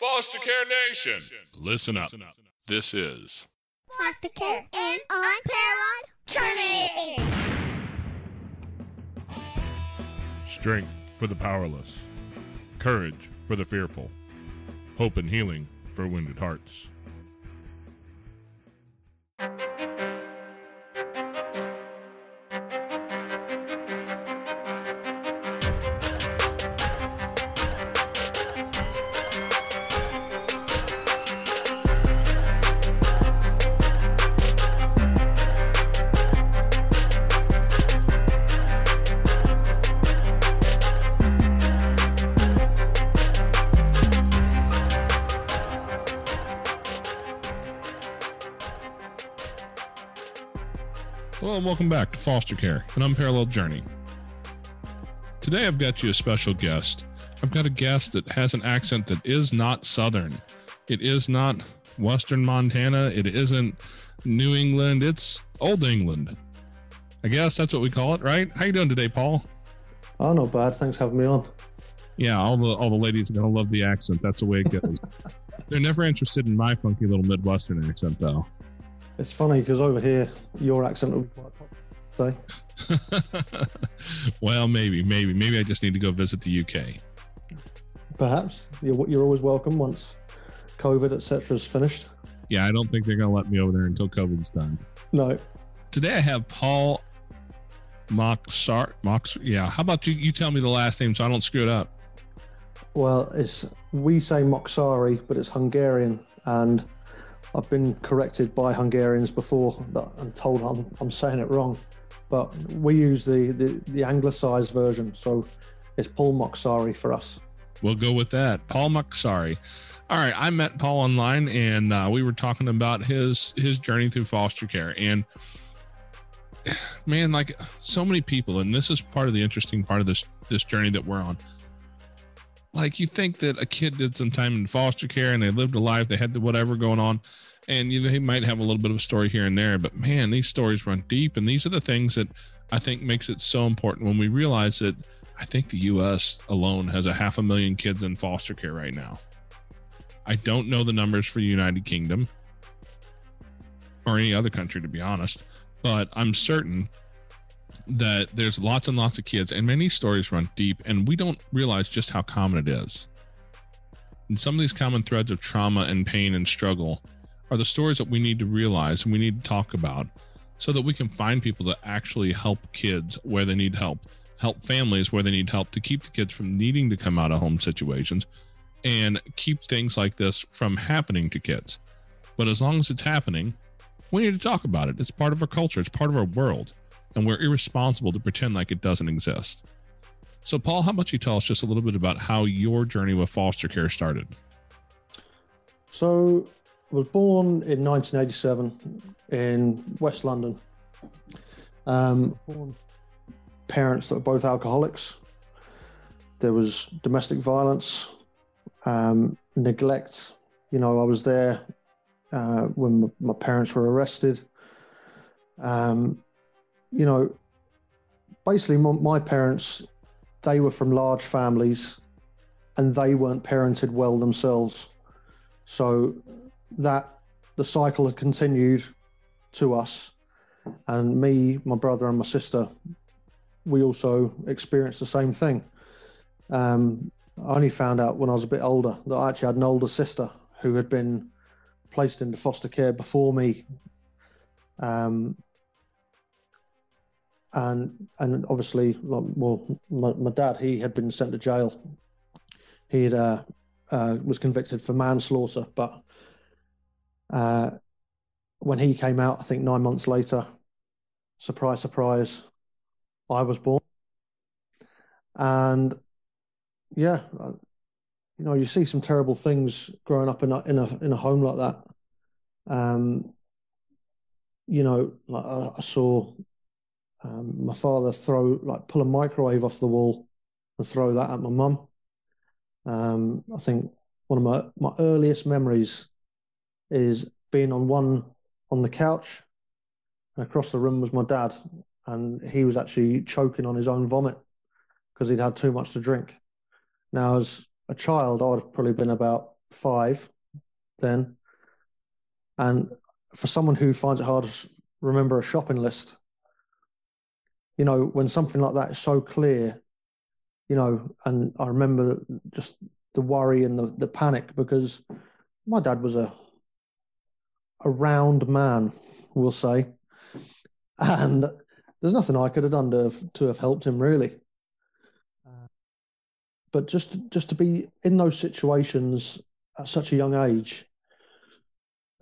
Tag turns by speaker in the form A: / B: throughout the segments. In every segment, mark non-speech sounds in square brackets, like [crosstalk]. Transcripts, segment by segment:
A: Foster Care Nation, listen up. This is
B: foster care and unparalleled journey.
A: strength for the powerless, courage for the fearful, hope and healing for wounded hearts. Welcome back to Foster Care, an unparalleled journey. Today I've got you a special guest. I've got a guest that has an accent that is not Southern. It is not Western Montana. It isn't New England. It's Old England. I guess that's what we call it, right? How you doing today, Paul?
C: Oh, not bad. Thanks for having me on.
A: Yeah, all the all the ladies are gonna love the accent. That's the way it goes. [laughs] They're never interested in my funky little Midwestern accent, though.
C: It's funny because over here, your accent would be quite popular. [laughs] So,
A: well, maybe, maybe, maybe I just need to go visit the UK.
C: perhaps you're, you're always welcome once COVID, etc., is finished.
A: Yeah, I don't think they're gonna let me over there until COVID's done.
C: No,
A: Today I have Paul Moxart. Mox, yeah. How about you? You tell me the last name so I don't screw it up.
C: well, it's we say Moksari, but it's Hungarian, and I've been corrected by Hungarians before that I'm told I'm, I'm saying it wrong. But we use the, the, the anglicised version, so it's Paul Moksari for us.
A: We'll go with that. Paul Moxari. All right, I met Paul online, and uh, we were talking about his his journey through foster care. And man, like so many people, and this is part of the interesting part of this this journey that we're on. Like you think that a kid did some time in foster care and they lived a life, they had whatever going on, and you know, they might have a little bit of a story here and there. But man, these stories run deep, and these are the things that I think makes it so important when we realize that I think the U.S. alone has a half a million kids in foster care right now. I don't know the numbers for the United Kingdom or any other country, to be honest, but I'm certain that there's lots and lots of kids, and many stories run deep, and we don't realize just how common it is. And some of these common threads of trauma and pain and struggle are the stories that we need to realize and we need to talk about so that we can find people that actually help kids where they need help, help families where they need help to keep the kids from needing to come out of home situations and keep things like this from happening to kids. But as long as it's happening, we need to talk about it. It's part of our culture, it's part of our world, and we're irresponsible to pretend like it doesn't exist. So, Paul, how about you tell us just a little bit about how your journey with foster care started?
C: So, was born in 1987 in West London. Um, parents that were both alcoholics. There was domestic violence, um, neglect. You know, I was there uh, when my parents were arrested. Um, you know, basically, my, my parents, they were from large families and they weren't parented well themselves. So that the cycle had continued to us. And me, my brother, and my sister, we also experienced the same thing. Um, I only found out when I was a bit older that I actually had an older sister who had been placed into foster care before me. Um, and and obviously, well, my, my dad he had been sent to jail. He uh, uh, was convicted for manslaughter, but uh, when he came out, I think nine months later, surprise, surprise, I was born. And yeah, you know, you see some terrible things growing up in a in a in a home like that. Um, you know, like I, I saw um, my father throw like pull a microwave off the wall and throw that at my mum. Um, I think one of my my earliest memories is being on one on the couch, and across the room was my dad, and he was actually choking on his own vomit because he'd had too much to drink. Now, as a child, I'd have probably been about five then. And for someone who finds it hard to remember a shopping list, you know, when something like that is so clear, you know, and I remember just the worry and the, the panic because my dad was a a round man, we'll say. And there's nothing I could have done to have, to have helped him really. But just just to be in those situations at such a young age,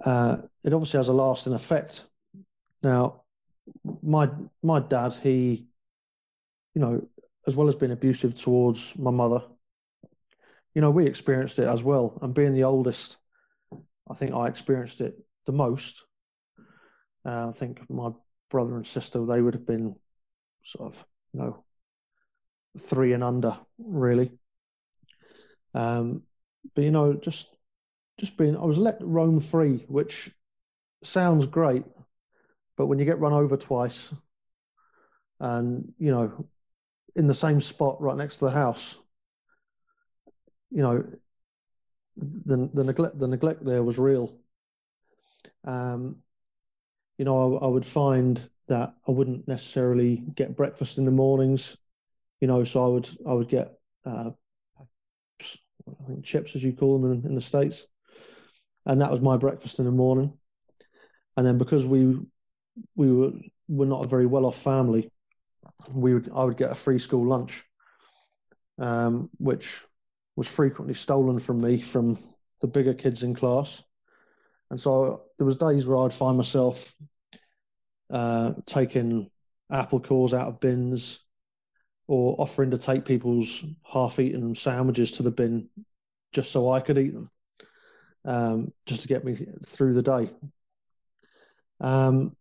C: uh, it obviously has a lasting effect. Now, my my dad, he, you know, as well as being abusive towards my mother, you know, we experienced it as well. And being the oldest, I think I experienced it the most. Uh, I think my brother and sister, they would have been sort of, you know, three and under, really. Um, but you know, just just being, I was let roam free, which sounds great, but when you get run over twice, and you know, in the same spot right next to the house, you know, the the neglect the neglect there was real. Um, you know, I, I would find that I wouldn't necessarily get breakfast in the mornings. You know, so I would I would get uh, I think chips as you call them in, in the states, and that was my breakfast in the morning. And then because we we were were not a very well off family, we would I would get a free school lunch, um, which was frequently stolen from me from the bigger kids in class. And so there was days where I'd find myself uh, taking apple cores out of bins or offering to take people's half-eaten sandwiches to the bin just so I could eat them, um, just to get me through the day. Um,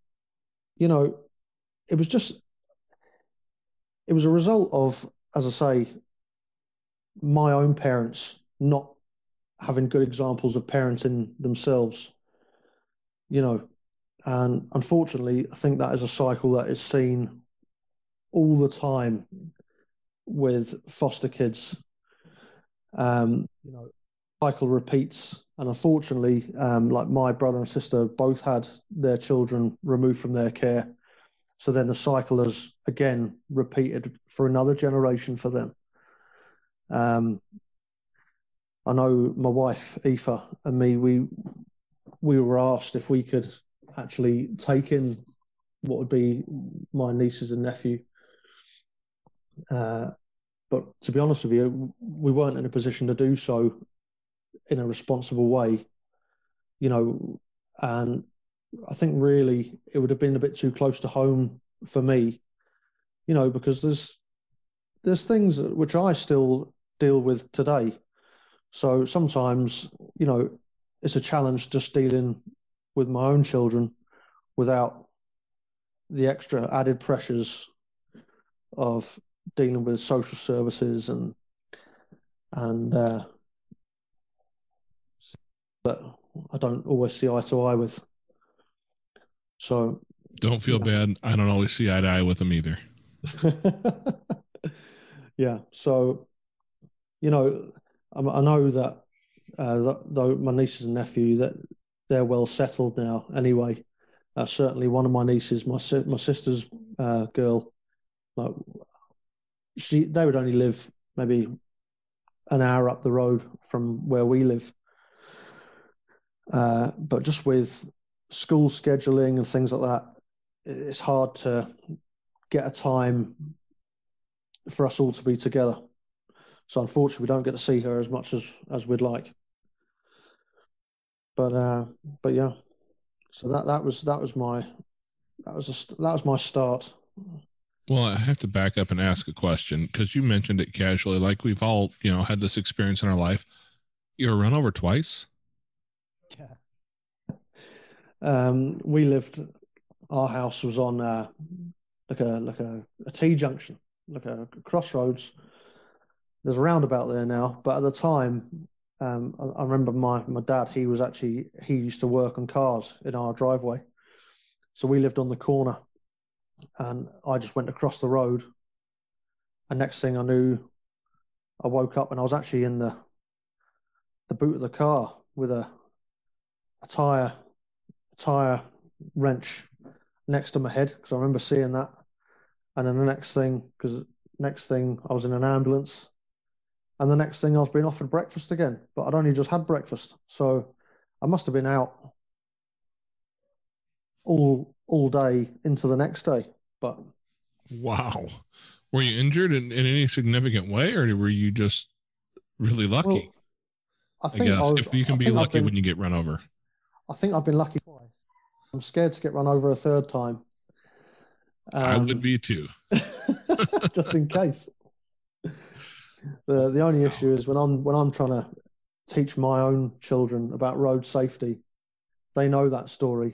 C: you know, it was just it was a result of, as I say, my own parents not having good examples of parenting themselves. You know, and unfortunately, I think that is a cycle that is seen all the time with foster kids. Um, you know, cycle repeats, and unfortunately, um, like my brother and sister both had their children removed from their care. So then the cycle has again repeated for another generation for them. Um, I know my wife Aoife and me we we were asked if we could actually take in what would be my nieces and nephew. Uh, but to be honest with you, we weren't in a position to do so in a responsible way, you know. And I think really it would have been a bit too close to home for me, you know, because there's there's things which I still deal with today. So sometimes, you know, it's a challenge just dealing with my own children without the extra added pressures of dealing with social services and and uh, that I don't always see eye to eye with. So
A: don't feel yeah. bad. I don't always see eye to eye with them either. [laughs]
C: yeah. So, you know, I, I know that uh, though my nieces and nephew that they're well settled now. Anyway, uh, certainly one of my nieces, my my sister's uh, girl, like she they would only live maybe an hour up the road from where we live. Uh, but just with school scheduling and things like that, it's hard to get a time for us all to be together. So unfortunately, we don't get to see her as much as as we'd like. But uh, but yeah, so that that was that was my that was a, that was my start.
A: Well, I have to back up and ask a question because you mentioned it casually, like we've all, you know, had this experience in our life. You were run over twice.
C: Yeah. Um, we lived. Our house was on uh, like a like a, a T junction, like a crossroads. There's a roundabout there now, but at the time, um, I, I remember my my dad. He was actually he used to work on cars in our driveway, so we lived on the corner and I just went across the road. And next thing I knew, I woke up and I was actually in the the boot of the car with a a tire a tire wrench next to my head because I remember seeing that. And then the next thing, because next thing I was in an ambulance, and the next thing I was being offered breakfast again, but I'd only just had breakfast, so I must have been out all all day into the next day. But
A: Wow. Were you injured in, in any significant way, or were you just really lucky?
C: well, I
A: I,
C: think
A: guess
C: I was,
A: if you can
C: I
A: be lucky
C: been-
A: when you get run over.
C: I think I've been lucky twice. I'm scared to get run over a third time.
A: I
C: Um,
A: would be too. [laughs]
C: just in [laughs] case. The the only issue is when I'm when I'm trying to teach my own children about road safety, they know that story,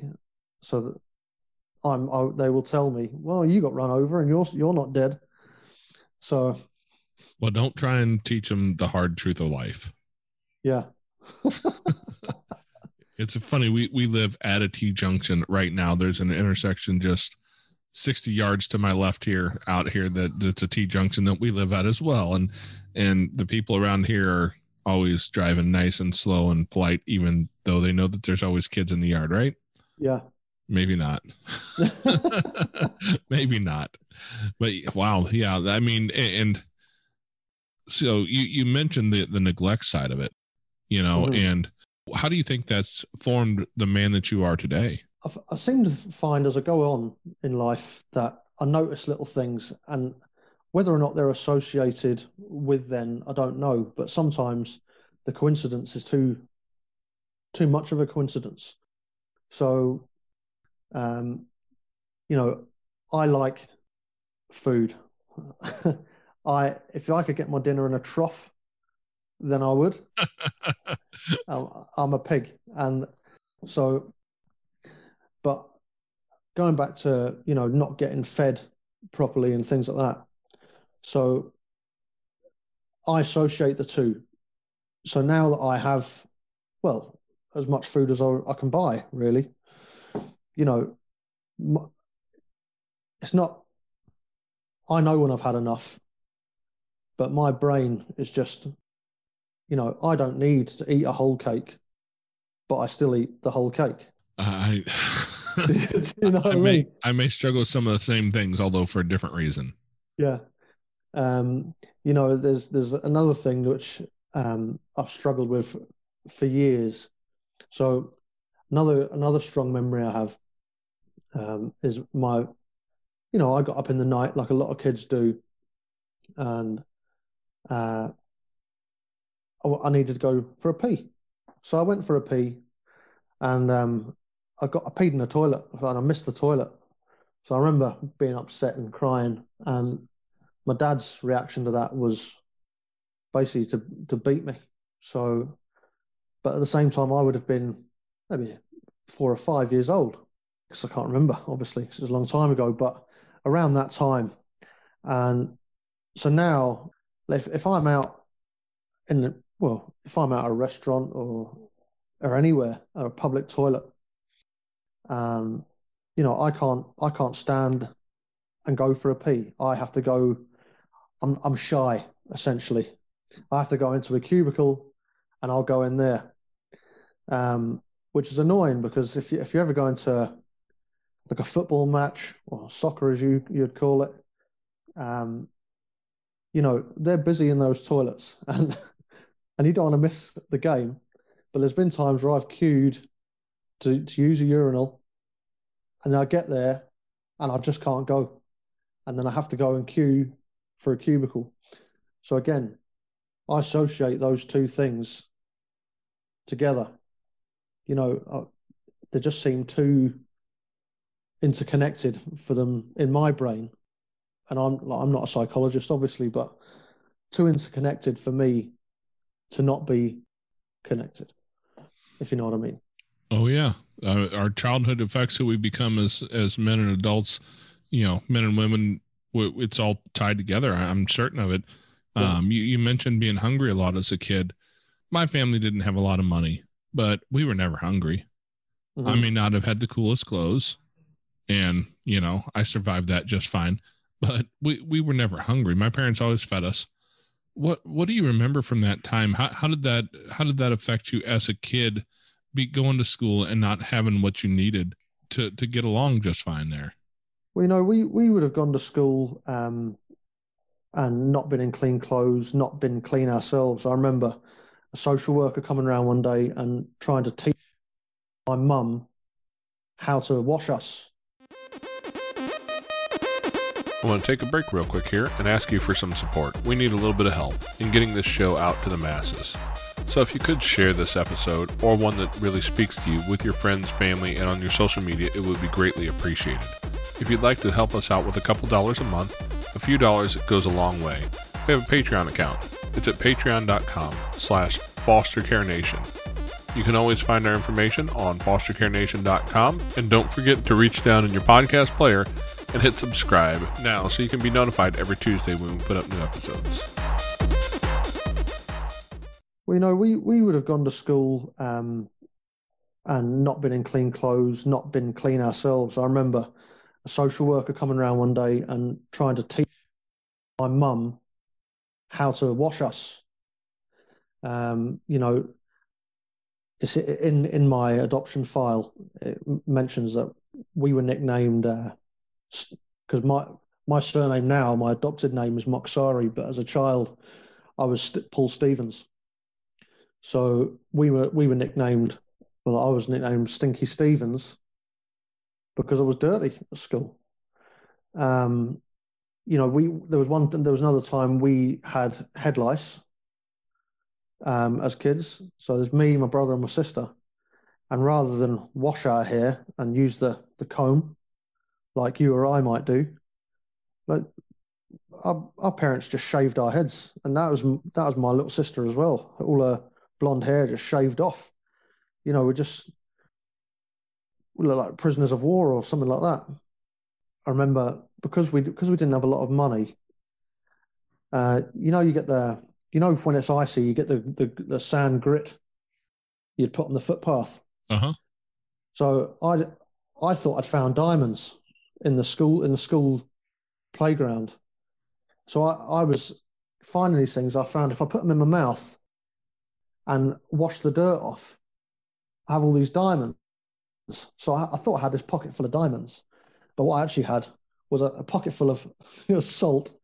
C: so that I'm I, they will tell me, well, you got run over and you're you're not dead. So
A: Well, don't try and teach them the hard truth of life.
C: yeah, [laughs]
A: It's funny. We we live at a T junction right now. There's an intersection just 60 yards to my left here, out here. That that's a T junction that we live at as well. And and the people around here are always driving nice and slow and polite, even though they know that there's always kids in the yard, right?
C: yeah,
A: Maybe not. [laughs] Maybe not. But wow, yeah. I mean, and so you you mentioned the the neglect side of it, you know,
C: Mhm.
A: and how do you think that's formed the man that you are today?
C: I seem to find as I go on in life that I notice little things, and whether or not they're associated with them, I don't know. But sometimes the coincidence is too too much of a coincidence. So, um, you know, I like food. [laughs] I if I could get my dinner in a trough, then I would. [laughs] I'm a pig, and so but going back to you know not getting fed properly and things like that so i associate the two so now that i have well as much food as i, I can buy really you know it's not i know when i've had enough but my brain is just you know i don't need to eat a whole cake but i still eat the whole cake
A: I [laughs] [laughs]
C: you know
A: I
C: I
A: may
C: mean?
A: I may struggle with some of the same things, although for a different reason.
C: Yeah. Um, you know, there's there's another thing which um, I've struggled with for years. So another another strong memory I have um, is my, you know, I got up in the night like a lot of kids do, and uh, I, needed to go for a pee. So I went for a pee, and um, I got I peed in the toilet and I missed the toilet. So I remember being upset and crying, and my dad's reaction to that was basically to to beat me. So, but at the same time, I would have been maybe four or five years old because I can't remember, obviously, 'cause it was a long time ago. But around that time, and so now, if if I'm out in the well, if I'm out at a restaurant or or anywhere, or a public toilet, um, you know, I can't I can't stand and go for a pee. I have to go. I'm I'm shy essentially. I have to go into a cubicle, and I'll go in there, um, which is annoying because if you if you ever go into like a football match or soccer as you you'd call it, um, you know they're busy in those toilets, [laughs] and and you don't want to miss the game. But there's been times where I've queued to to use a urinal, and I get there, and I just can't go, and then I have to go and queue for a cubicle. So again, I associate those two things together. You know, uh, they just seem too interconnected for them in my brain. And I'm I'm not a psychologist, obviously, but too interconnected for me to not be connected, if you know what I mean.
A: Oh yeah, uh, our childhood affects who we become as as men and adults. You know, men and women. It's all tied together. I- I'm certain of it.
C: Yeah.
A: Um, you, you mentioned being hungry a lot as a kid. My family didn't have a lot of money, but we were never hungry. I
C: Mhm.
A: may not have had the coolest clothes, and you know, I survived that just fine. But we we were never hungry. My parents always fed us, what what do you remember from that time? How how did that how did that affect you as a kid, be going to school and not having what you needed to to get along just fine there?
C: You know, we we would have gone to school um, and not been in clean clothes, not been clean ourselves. I remember a social worker coming around one day and trying to teach my mum how to wash us.
D: I want to take a break real quick here and ask you for some support. We need a little bit of help in getting this show out to the masses. So if you could share this episode or one that really speaks to you with your friends, family, and on your social media, it would be greatly appreciated. If you'd like to help us out with a couple dollars a month, a few dollars goes a long way. We have a Patreon account. It's at patreon.com slash fostercarenation. You can always find our information on fostercarenation.com. And don't forget to reach down in your podcast player and hit subscribe now so you can be notified every Tuesday when we put up new episodes.
C: Well, you know, we, we would have gone to school um, and not been in clean clothes, not been clean ourselves. I remember a social worker coming around one day and trying to teach my mum how to wash us. Um, you know, it's in in my adoption file. It mentions that we were nicknamed because uh, my my surname now, my adopted name is Moksari, but as a child, I was St- Paul Stevens. So we were we were nicknamed. Well, I was nicknamed Stinky Stevens because I was dirty at school. Um, you know, we there was one there was another time we had head lice um, as kids. So there's me, my brother, and my sister. And rather than wash our hair and use the the comb, like you or I might do, like our, our parents just shaved our heads, and that was that was my little sister as well. All her blonde hair just shaved off. You know, we just look like prisoners of war or something like that. I remember because we because we didn't have a lot of money. Uh, you know, you get the you know when it's icy, you get the the, the sand grit you'd put on the footpath.
A: Uh huh.
C: So I I thought I'd found diamonds in the school in the school playground. So I, I was finding these things. I found if I put them in my mouth and wash the dirt off, I have all these diamonds. So I, I thought I had this pocket full of diamonds, but what I actually had was a, a pocket full of [laughs] you know, salt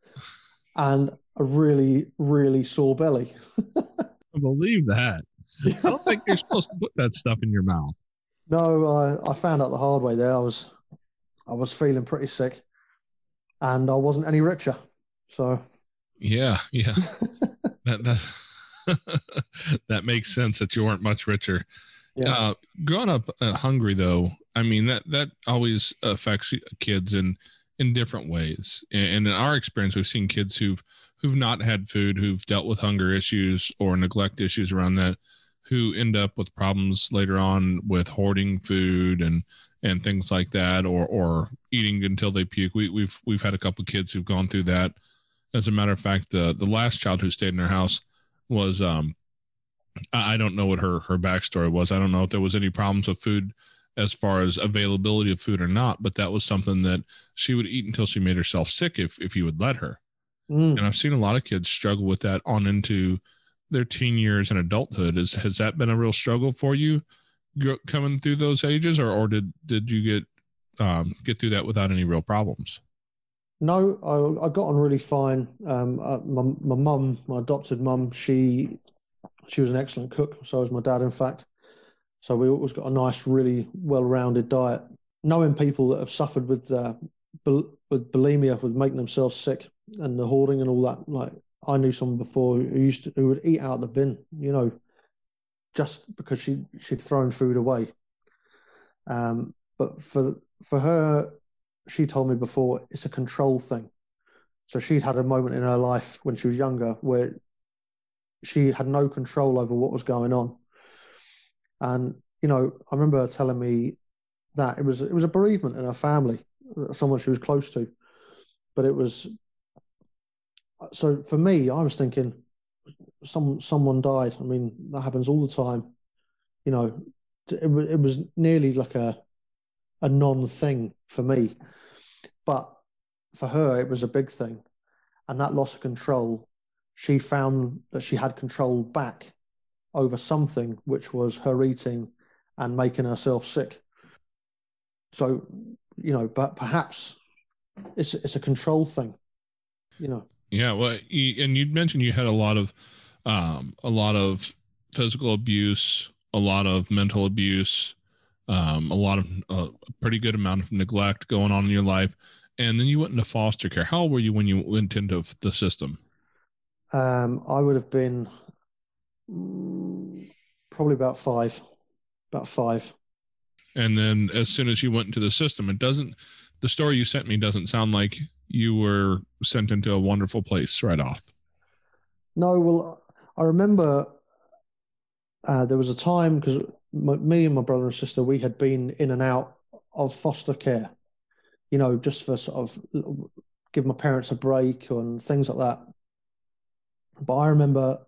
C: and a really, really sore belly. [laughs]
A: I believe that. I don't think you're supposed to put that stuff in your mouth.
C: No, I, I found out the hard way there. I was I was feeling pretty sick and I wasn't any richer. So
A: Yeah, yeah. [laughs] that that, that makes sense that you weren't much richer. Yeah. Uh, growing up uh, hungry though, I mean that that always affects kids in in different ways. And in our experience, we've seen kids who've who've not had food, who've dealt with hunger issues or neglect issues around that, who end up with problems later on with hoarding food and and things like that, or or eating until they puke. We, we've we've had a couple kids who've gone through that. As a matter of fact, the the last child who stayed in our house was um, I don't know what her her backstory was. I don't know if there was any problems with food as far as availability of food or not, but that was something that she would eat until she made herself sick if if you would let her. Mm. And I've seen a lot of kids struggle with that on into their teen years and adulthood. Is has that been a real struggle for you coming through those ages, or or did did you get um, get through that without any real problems?
C: No, I, I got on really fine. Um, uh, my my mum, my adopted mum, she she was an excellent cook. So was my dad, in fact. So we always got a nice, really well-rounded diet. Knowing people that have suffered with uh, with bulimia, with making themselves sick, and the hoarding and all that. Like I knew someone before who used to, who would eat out of the bin, you know, just because she she'd thrown food away. Um, but for for her, she told me before it's a control thing. So she'd had a moment in her life when she was younger where she had no control over what was going on. And you know, I remember her telling me that it was it was a bereavement in her family, uh, someone she was close to, but it was. So for me, I was thinking, some someone died. I mean, that happens all the time. You know, it, it was nearly like a a non thing for me, but for her, it was a big thing, and that loss of control she found that she had control back over something, which was her eating and making herself sick. So, you know, but perhaps it's it's a control thing, you know.
A: Yeah, well, and you mentioned you had a lot of, um, a lot of physical abuse, a lot of mental abuse, um, a lot of a pretty good amount of neglect going on in your life, and then you went into foster care. How old were you when you went into the system?
C: Um, I would have been mm, probably about five, about five.
A: And then as soon as you went into the system, it doesn't. The story you sent me doesn't sound like you were sent into a wonderful place right off.
C: No, well, I remember uh, there was a time because me and my brother and sister we had been in and out of foster care, you know, just for sort of give my parents a break and things like that. But I remember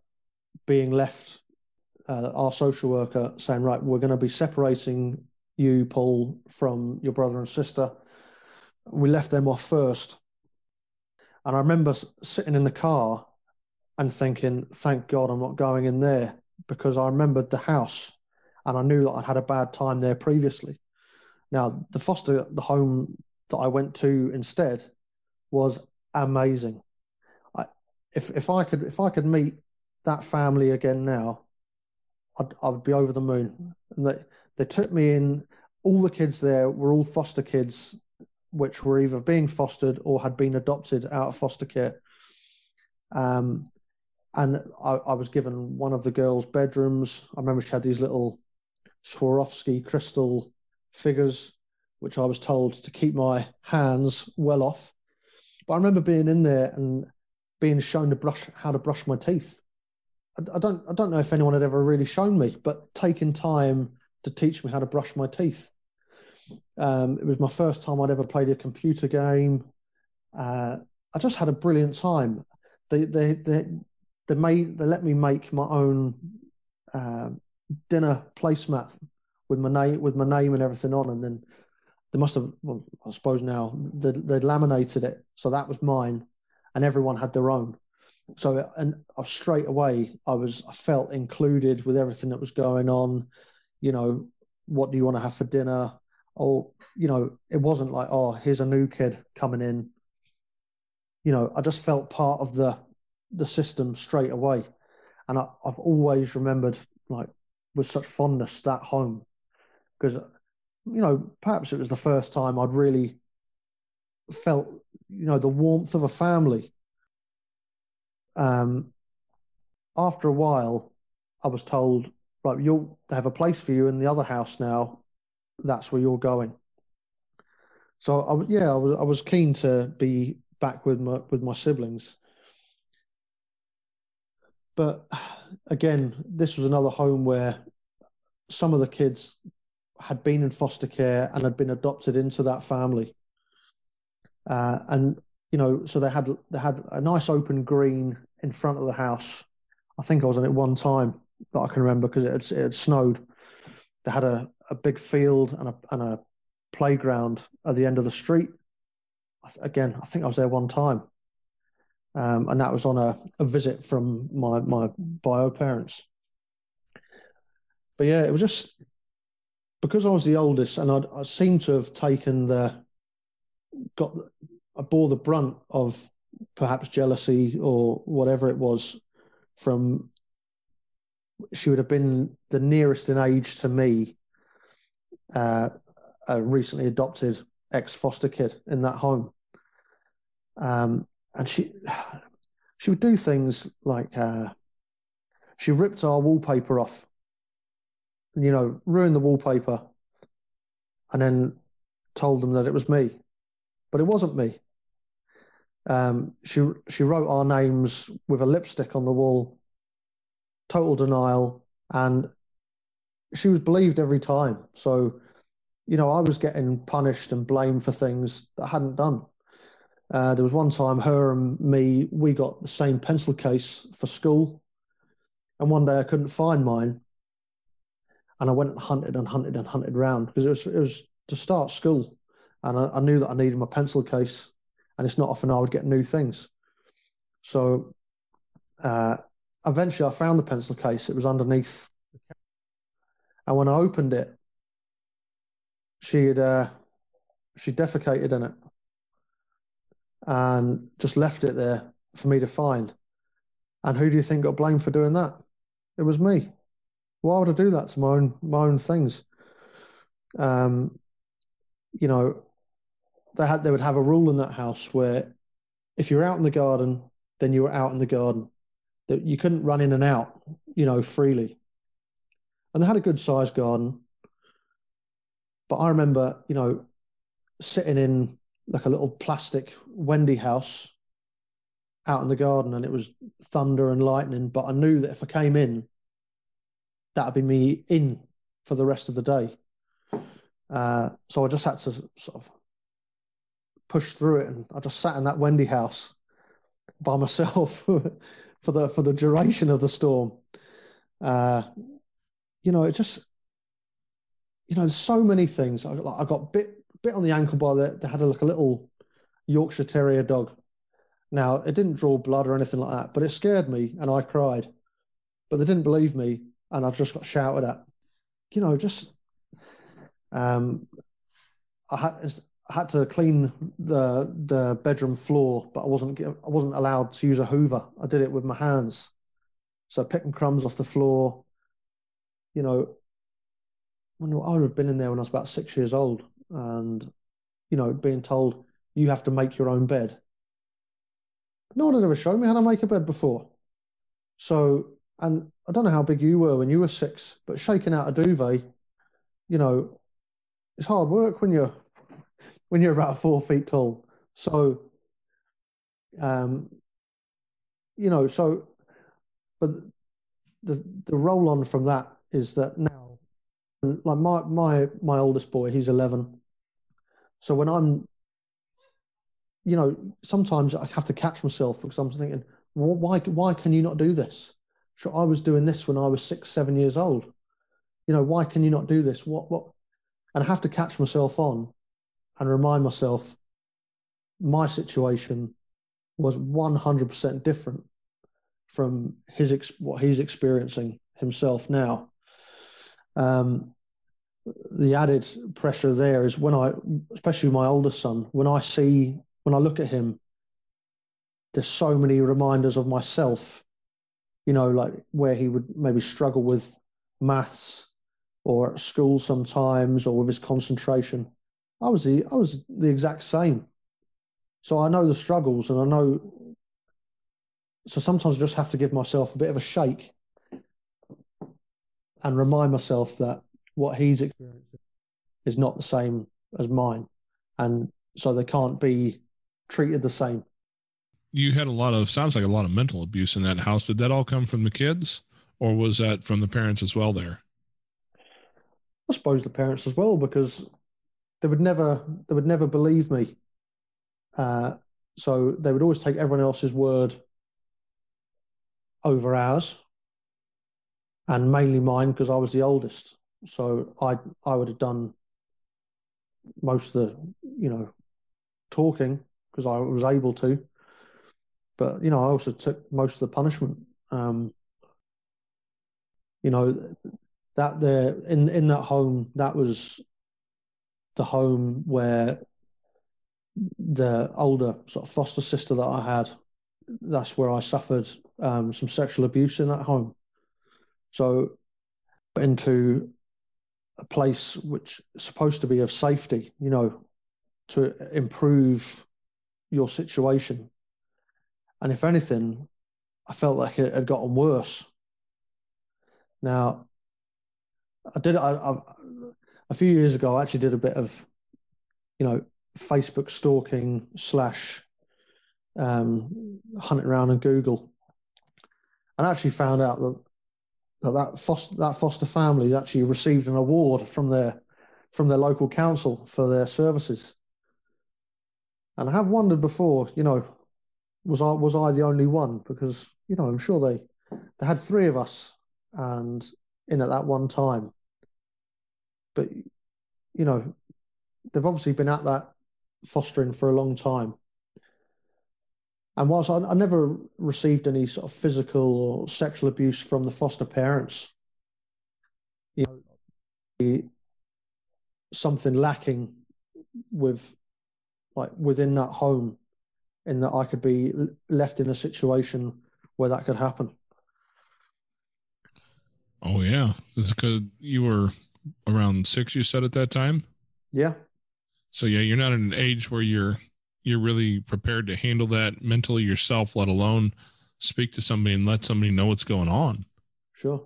C: being left, uh, our social worker saying, right, we're going to be separating you, Paul, from your brother and sister. We left them off first. And I remember sitting in the car and thinking, thank God I'm not going in there because I remembered the house and I knew that I'd had a bad time there previously. Now, the foster the home that I went to instead was amazing. If if I could if I could meet that family again now, I'd, I would be over the moon. And they they took me in. All the kids there were all foster kids which were either being fostered or had been adopted out of foster care. Um, and I, I, was given one of the girls' bedrooms. I remember she had these little Swarovski crystal figures, which I was told to keep my hands well off. But I remember being in there and being shown to brush how to brush my teeth. I, I don't I don't know if anyone had ever really shown me, but taking time to teach me how to brush my teeth um, it was my first time I'd ever played a computer game. Uh, I just had a brilliant time. They they they they made they let me make my own uh, dinner placemat with my name with my name and everything on, and then they must have. Well, I suppose now they they'd laminated it, so that was mine, and everyone had their own. So and uh, straight away I was I felt included with everything that was going on. You know, what do you want to have for dinner? oh, you know, it wasn't like, oh, here's a new kid coming in. You know, I just felt part of the the system straight away, and I, I've always remembered like with such fondness that home because you know perhaps it was the first time I'd really felt you know the warmth of a family. Um, after a while, I was told, right, you'll have a place for you in the other house now that's where you're going. So I yeah, I was, I was keen to be back with my with my siblings. But again, this was another home where some of the kids had been in foster care and had been adopted into that family. Uh, and you know, so they had they had a nice open green in front of the house. I think I was on it one time that I can remember because it had, it had snowed. They had a, a big field and a, and a playground at the end of the street. Again, I think I was there one time. Um, and that was on a, a visit from my, my bio parents. But yeah, it was just because I was the oldest and I'd, I seemed to have taken the, got, I bore the brunt of perhaps jealousy or whatever it was from she would have been the nearest in age to me, uh, a recently adopted ex foster kid in that home. Um, and she she would do things like uh, she ripped our wallpaper off, you know, ruined the wallpaper, and then told them that it was me, but it wasn't me. Um, she she wrote our names with a lipstick on the wall total denial, and she was believed every time. So, you know, I was getting punished and blamed for things that I hadn't done. Uh, there was one time her and me, we got the same pencil case for school. And one day I couldn't find mine. And I went and hunted and hunted and hunted around because it was, it was to start school. And I, I knew that I needed my pencil case. And it's not often I would get new things. So uh, eventually I found the pencil case. It was underneath. And when I opened it, she had uh, she defecated in it and just left it there for me to find. And who do you think got blamed for doing that? It was me. Why would I do that to my own my own things? Um, you know, they had they would have a rule in that house where if you're out in the garden, then you were out in the garden. That you couldn't run in and out, you know, freely. And they had a good sized garden. But I remember, you know, sitting in like a little plastic Wendy house out in the garden and it was thunder and lightning. But I knew that if I came in, that'd be me in for the rest of the day. Uh, so I just had to sort of push through it, and I just sat in that Wendy house by myself [laughs] for the for the duration of the storm. Uh, you know, it just you know, so many things. I got, I got bit bit on the ankle by the they had a, like a little Yorkshire Terrier dog. Now it didn't draw blood or anything like that, but it scared me and I cried. But they didn't believe me, and I just got shouted at. You know, just um, I had I had to clean the the bedroom floor, but I wasn't I wasn't allowed to use a Hoover. I did it with my hands, so picking crumbs off the floor. You know, when I would have been in there when I was about six years old, and you know, being told you have to make your own bed. No one had ever shown me how to make a bed before. So, and I don't know how big you were when you were six, but shaking out a duvet, you know, it's hard work when you're when you're about four feet tall. So, um, you know, so, but the the roll on from that is that now, like my my my oldest boy, he's eleven. So when I'm, you know, sometimes I have to catch myself because I'm thinking, why why can you not do this? Sure, I was doing this when I was six, seven years old. You know, why can you not do this? What what and I have to catch myself on and remind myself my situation was 100% different from his what he's experiencing himself now. Um, the added pressure there is when I, especially my oldest son, when I see, when I look at him, there's so many reminders of myself, you know, like where he would maybe struggle with maths or at school sometimes or with his concentration. I was the I was the exact same. So I know the struggles and I know so sometimes I just have to give myself a bit of a shake and remind myself that what he's experiencing is not the same as mine. And so they can't be treated the same.
A: You had a lot of sounds like a lot of mental abuse in that house. Did that all come from the kids or was that from the parents as well there?
C: I suppose the parents as well, because they would never they would never believe me. Uh, so they would always take everyone else's word over ours, and mainly mine because I was the oldest. So I I would have done most of the you know talking because I was able to, but you know I also took most of the punishment. Um, you know that there in in that home that was the home where the older sort of foster sister that I had that's where I suffered um, some sexual abuse in that home so into a place which is supposed to be of safety you know to improve your situation and if anything I felt like it had gotten worse now I did. I, I, a few years ago, I actually did a bit of, you know, Facebook stalking slash um, hunting around on Google, and actually found out that that that foster, that foster family actually received an award from their from their local council for their services. And I have wondered before, you know, was I was I the only one? Because you know, I'm sure they they had three of us, and in at that one time. But you know, they've obviously been at that fostering for a long time. And whilst I, I never received any sort of physical or sexual abuse from the foster parents, you know, something lacking with like within that home, in that I could be left in a situation where that could happen.
A: Oh yeah, it's because you were around six. You said at that time.
C: Yeah,
A: So yeah, you're not at an age where you're you're really prepared to handle that mentally yourself, let alone speak to somebody and let somebody know what's going on.
C: sure.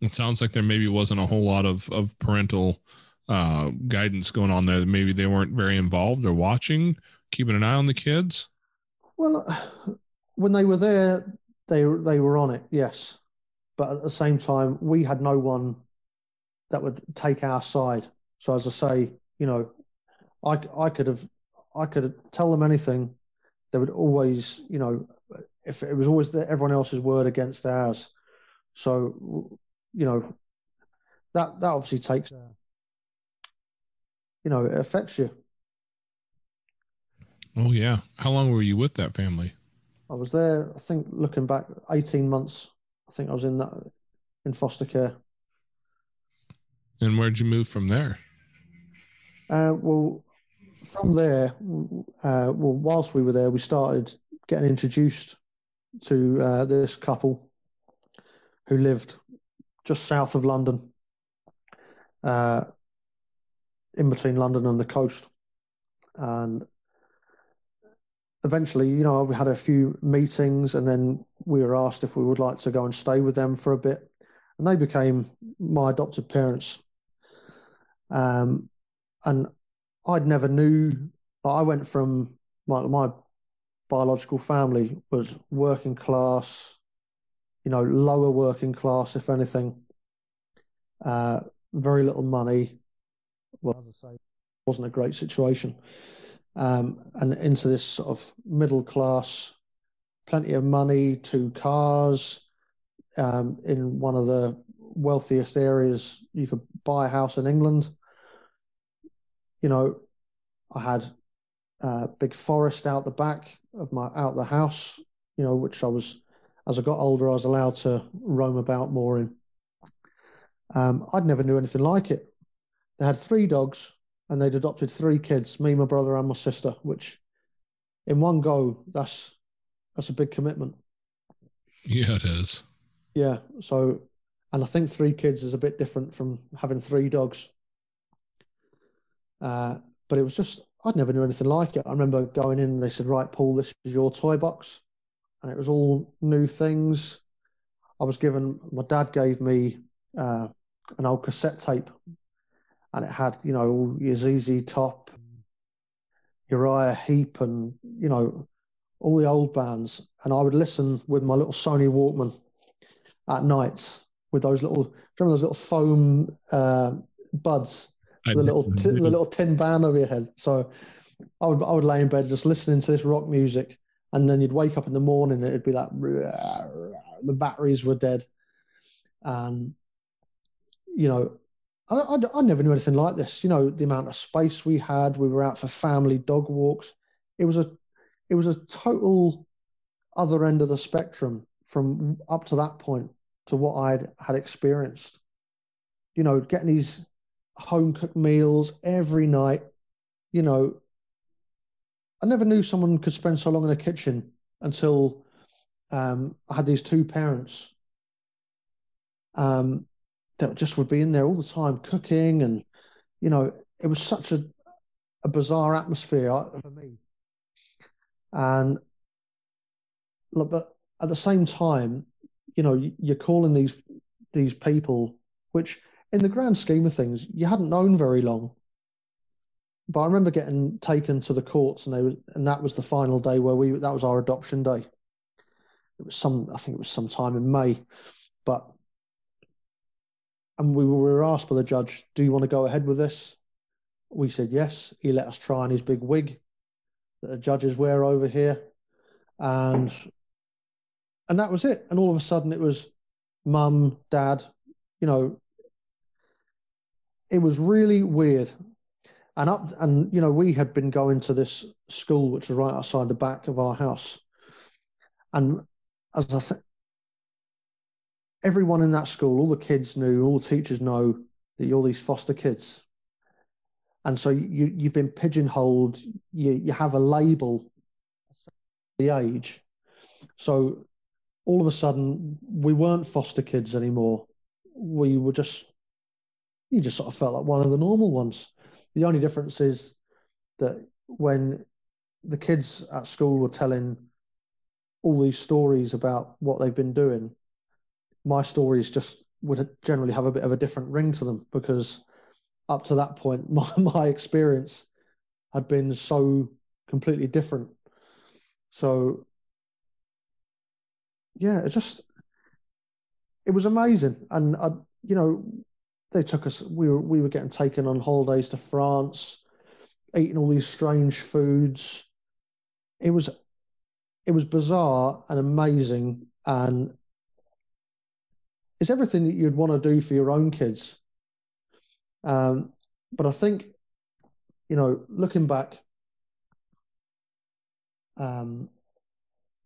A: It sounds like there maybe wasn't a whole lot of of parental uh, guidance going on there. Maybe they weren't very involved or watching, keeping an eye on the kids.
C: Well, when they were there, they they were on it, yes. But at the same time, we had no one that would take our side. So as I say, you know, I I could have I could tell them anything. They would always, you know, if it was always the, everyone else's word against ours. So, you know, that that obviously takes, uh, you know, it affects you.
A: Oh yeah, how long were you with that family?
C: I was there, I think, looking back, 18 months. I think I was in that in foster care.
A: And where'd you move from there?
C: Uh, well, from there, uh, well, whilst we were there, we started getting introduced to uh, this couple who lived just south of London, uh, in between London and the coast. And eventually, you know, we had a few meetings and then we were asked if we would like to go and stay with them for a bit. And they became my adopted parents. Um, and I'd never knew. I went from my my biological family was working class, you know, lower working class, if anything. Uh, very little money. Well, as I say, wasn't a great situation. Um, and into this sort of middle class, plenty of money, two cars, um, in one of the wealthiest areas you could buy a house in England you know, I had a big forest out the back of my out the house, you know, which I was as I got older, I was allowed to roam about more in. Um, I'd never knew anything like it. They had three dogs and they'd adopted three kids, me, my brother, and my sister, which in one go, that's that's a big commitment.
A: Yeah, it is.
C: Yeah. So and I think three kids is a bit different from having three dogs. Uh, but it was just, I'd never knew anything like it. I remember going in they said, right, Paul, this is your toy box. And it was all new things. I was given, my dad gave me uh, an old cassette tape and it had, you know, your ZZ Top, Uriah Heep, and, you know, all the old bands. And I would listen with my little Sony Walkman at nights with those little, remember those little foam uh, buds?
A: I
C: the little ti- the little tin band over your head. So I would I would lay in bed just listening to this rock music, and then you'd wake up in the morning and it'd be like the batteries were dead, and you know. I, I, I never knew anything like this. You know the amount of space we had. We were out for family dog walks. It was a, it was a total other end of the spectrum from up to that point to what I'd had experienced. You know, getting these home cooked meals every night. You know, I never knew someone could spend so long in the kitchen until um, I had these two parents um, that just would be in there all the time cooking, and you know, it was such a a bizarre atmosphere uh, for me. And look, but at the same time, you know, you're calling these these people, which in the grand scheme of things, you hadn't known very long. But I remember getting taken to the courts, and they were, and that was the final day where we that was our adoption day. It was some, I think it was sometime in May, but and we were asked by the judge, "Do you want to go ahead with this?" We said yes. He let us try on his big wig that the judges wear over here, and and that was it. And all of a sudden, it was mum, dad, you know, it was really weird. and up and you know we had been going to this school which was right outside the back of our house. And as i think everyone in that school all the kids knew all the teachers know that you're these foster kids. And so you you've been pigeonholed. You you have a label the age. So all of a sudden we weren't foster kids anymore. We were just you just sort of felt like one of the normal ones the only difference is that when the kids at school were telling all these stories about what they've been doing, my stories just would generally have a bit of a different ring to them because up to that point, [laughs] my, my experience had been so completely different. So, yeah, it just, it was amazing. And, I, you know, they took us. We were we were getting taken on holidays to France, eating all these strange foods. It was it was bizarre and amazing, and it's everything that you'd want to do for your own kids. Um, but I think, you know, looking back, um,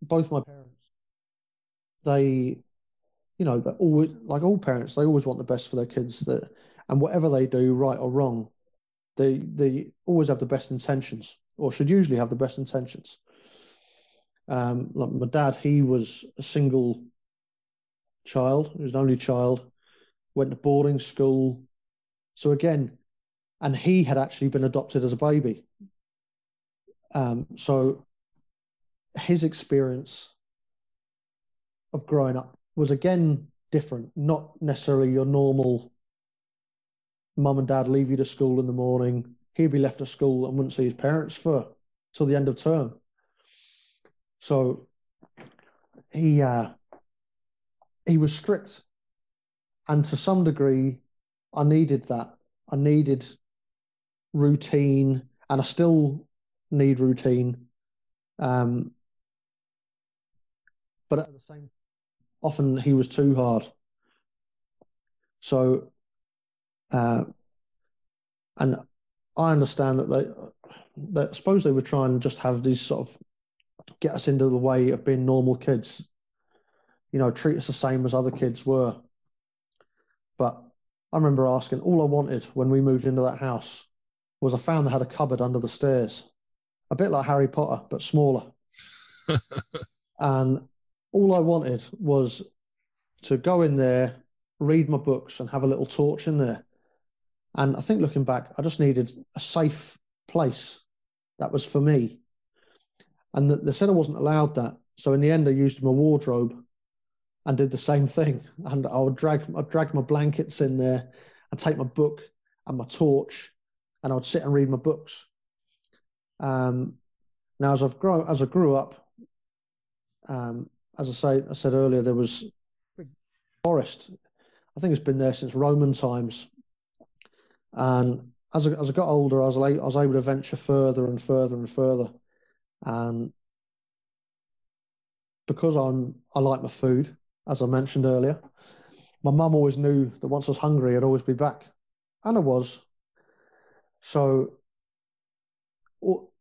C: both my parents, they you know, that always like all parents, they always want the best for their kids. That and whatever they do, right or wrong, they they always have the best intentions, or should usually have the best intentions. Um, like my dad, he was a single child, he was an only child, went to boarding school. So again, and he had actually been adopted as a baby. Um, so his experience of growing up was again different, not necessarily your normal mum and dad leave you to school in the morning. He'd be left at school and wouldn't see his parents for till the end of term. So he uh, he was strict, and to some degree, I needed that. I needed routine, and I still need routine. Um, but at the same often he was too hard. So, uh, and I understand that they, that I suppose they were trying to just have these sort of get us into the way of being normal kids, you know, treat us the same as other kids were. But I remember asking, all I wanted when we moved into that house was I found they had a cupboard under the stairs, a bit like Harry Potter, but smaller. [laughs] and all I wanted was to go in there, read my books, and have a little torch in there. And I think looking back, I just needed a safe place that was for me. And they said I wasn't allowed that. So in the end, I used my wardrobe and did the same thing. [laughs] And I would drag, I'd drag my blankets in there and take my book and my torch, and I would sit and read my books. Um, now, as I've grown, as I grew up, um, as I say, I said earlier, there was forest. I think it's been there since Roman times. And as I, as I got older, I was, I was able to venture further and further and further. And because I'm I like my food, as I mentioned earlier, my mum always knew that once I was hungry, I'd always be back, and I was. So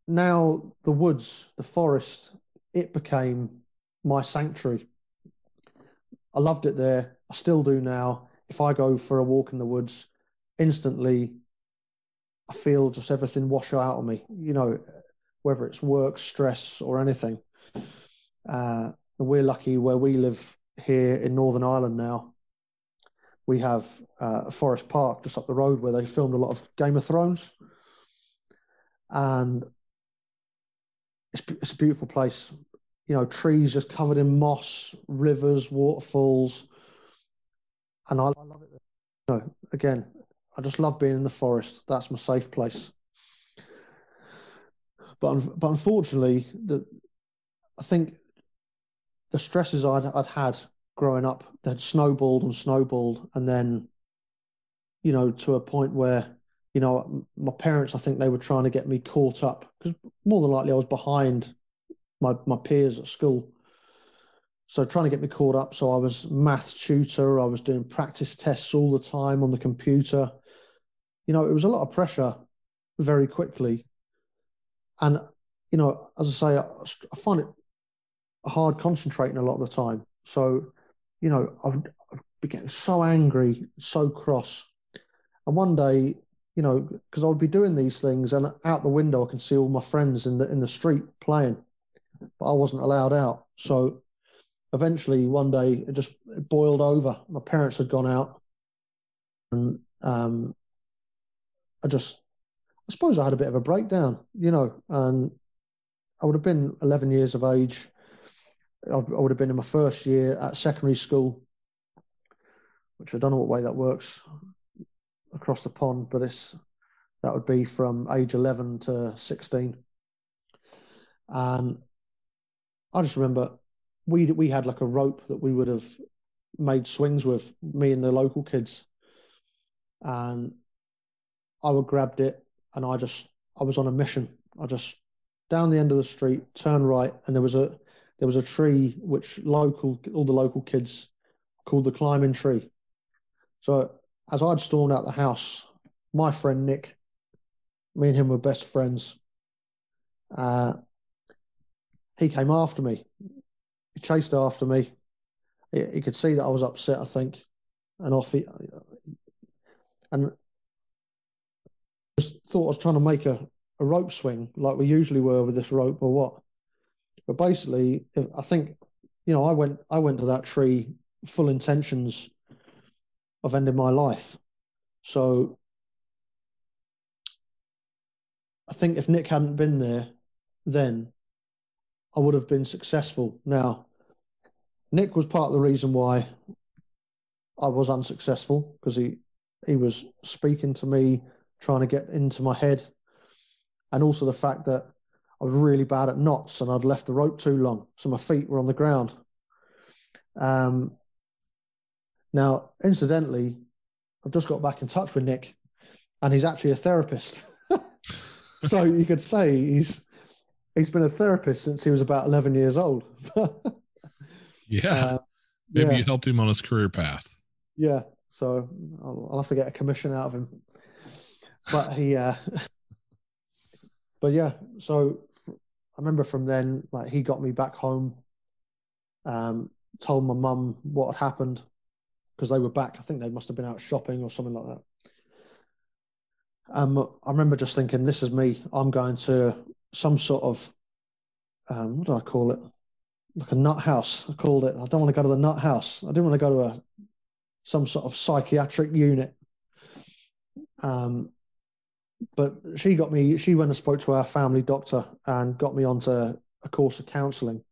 C: now the woods, the forest, it became my sanctuary. I loved it there. I still do now. If I go for a walk in the woods, instantly I feel just everything wash out of me, you know, whether it's work, stress, or anything. Uh, we're lucky where we live here in Northern Ireland now. We have uh, a forest park just up the road where they filmed a lot of Game of Thrones. And it's, it's a beautiful place you know, trees just covered in moss, rivers, waterfalls. And I, love it. You know, again, I just love being in the forest. That's my safe place. But, but unfortunately, the, I think the stresses I'd, I'd had growing up had snowballed and snowballed. And then, you know, to a point where, you know, my parents, I think they were trying to get me caught up because more than likely I was behind my, my peers at school. So trying to get me caught up. So I was maths tutor. I was doing practice tests all the time on the computer. You know, it was a lot of pressure. very quickly. And, you know, as I say, I, I find it hard concentrating a lot of the time. So, you know, I would, I'd be getting so angry, so cross. And one day, you know, because I would be doing these things, and out the window I can see all my friends in the in the street playing, but I wasn't allowed out. So eventually, one day, it just it boiled over. My parents had gone out, and um, I just, I suppose I had a bit of a breakdown, you know, and I would have been 11 years of age. I would have been in my first year at secondary school, which I don't know what way that works across the pond, but it's that would be from age 11 to 16. And I just remember we we had like a rope that we would have made swings with me and the local kids, and I would grabbed it and I just I was on a mission. I just down the end of the street, turn right, and there was a there was a tree which local all the local kids called the climbing tree. So as I'd stormed out the house, my friend Nick, me and him were best friends. Uh, he came after me. He chased after me. He, he, could see that I was upset, I think, and off he and just thought I was trying to make a, a rope swing like we usually were with this rope or what. But basically, I think you know I went I went to that tree full intentions of ending my life. So I think if Nick hadn't been there, then I would have been successful. Now, Nick was part of the reason why I was unsuccessful because he he was speaking to me, trying to get into my head, and also the fact that I was really bad at knots and I'd left the rope too long, so my feet were on the ground. Um, now, incidentally, I've just got back in touch with Nick, and he's actually a therapist. [laughs] so you could say he's he's been a therapist since he was about 11 years old. [laughs]
A: yeah. Uh, Maybe yeah. you helped him on his career path.
C: Yeah. So I'll, I'll, have to get a commission out of him. But he, uh, [laughs] but yeah. So I remember from then, like he got me back home, um, told my mum what had happened because they were back. I think they must have been out shopping or something like that. Um, I remember just thinking, this is me. I'm going to some sort of, um, what do I call it? Like a nut house. I called it. I don't want to go to the nut house. I didn't want to go to a some sort of psychiatric unit. Um, but she got me. She went and spoke to our family doctor and got me onto a course of counselling.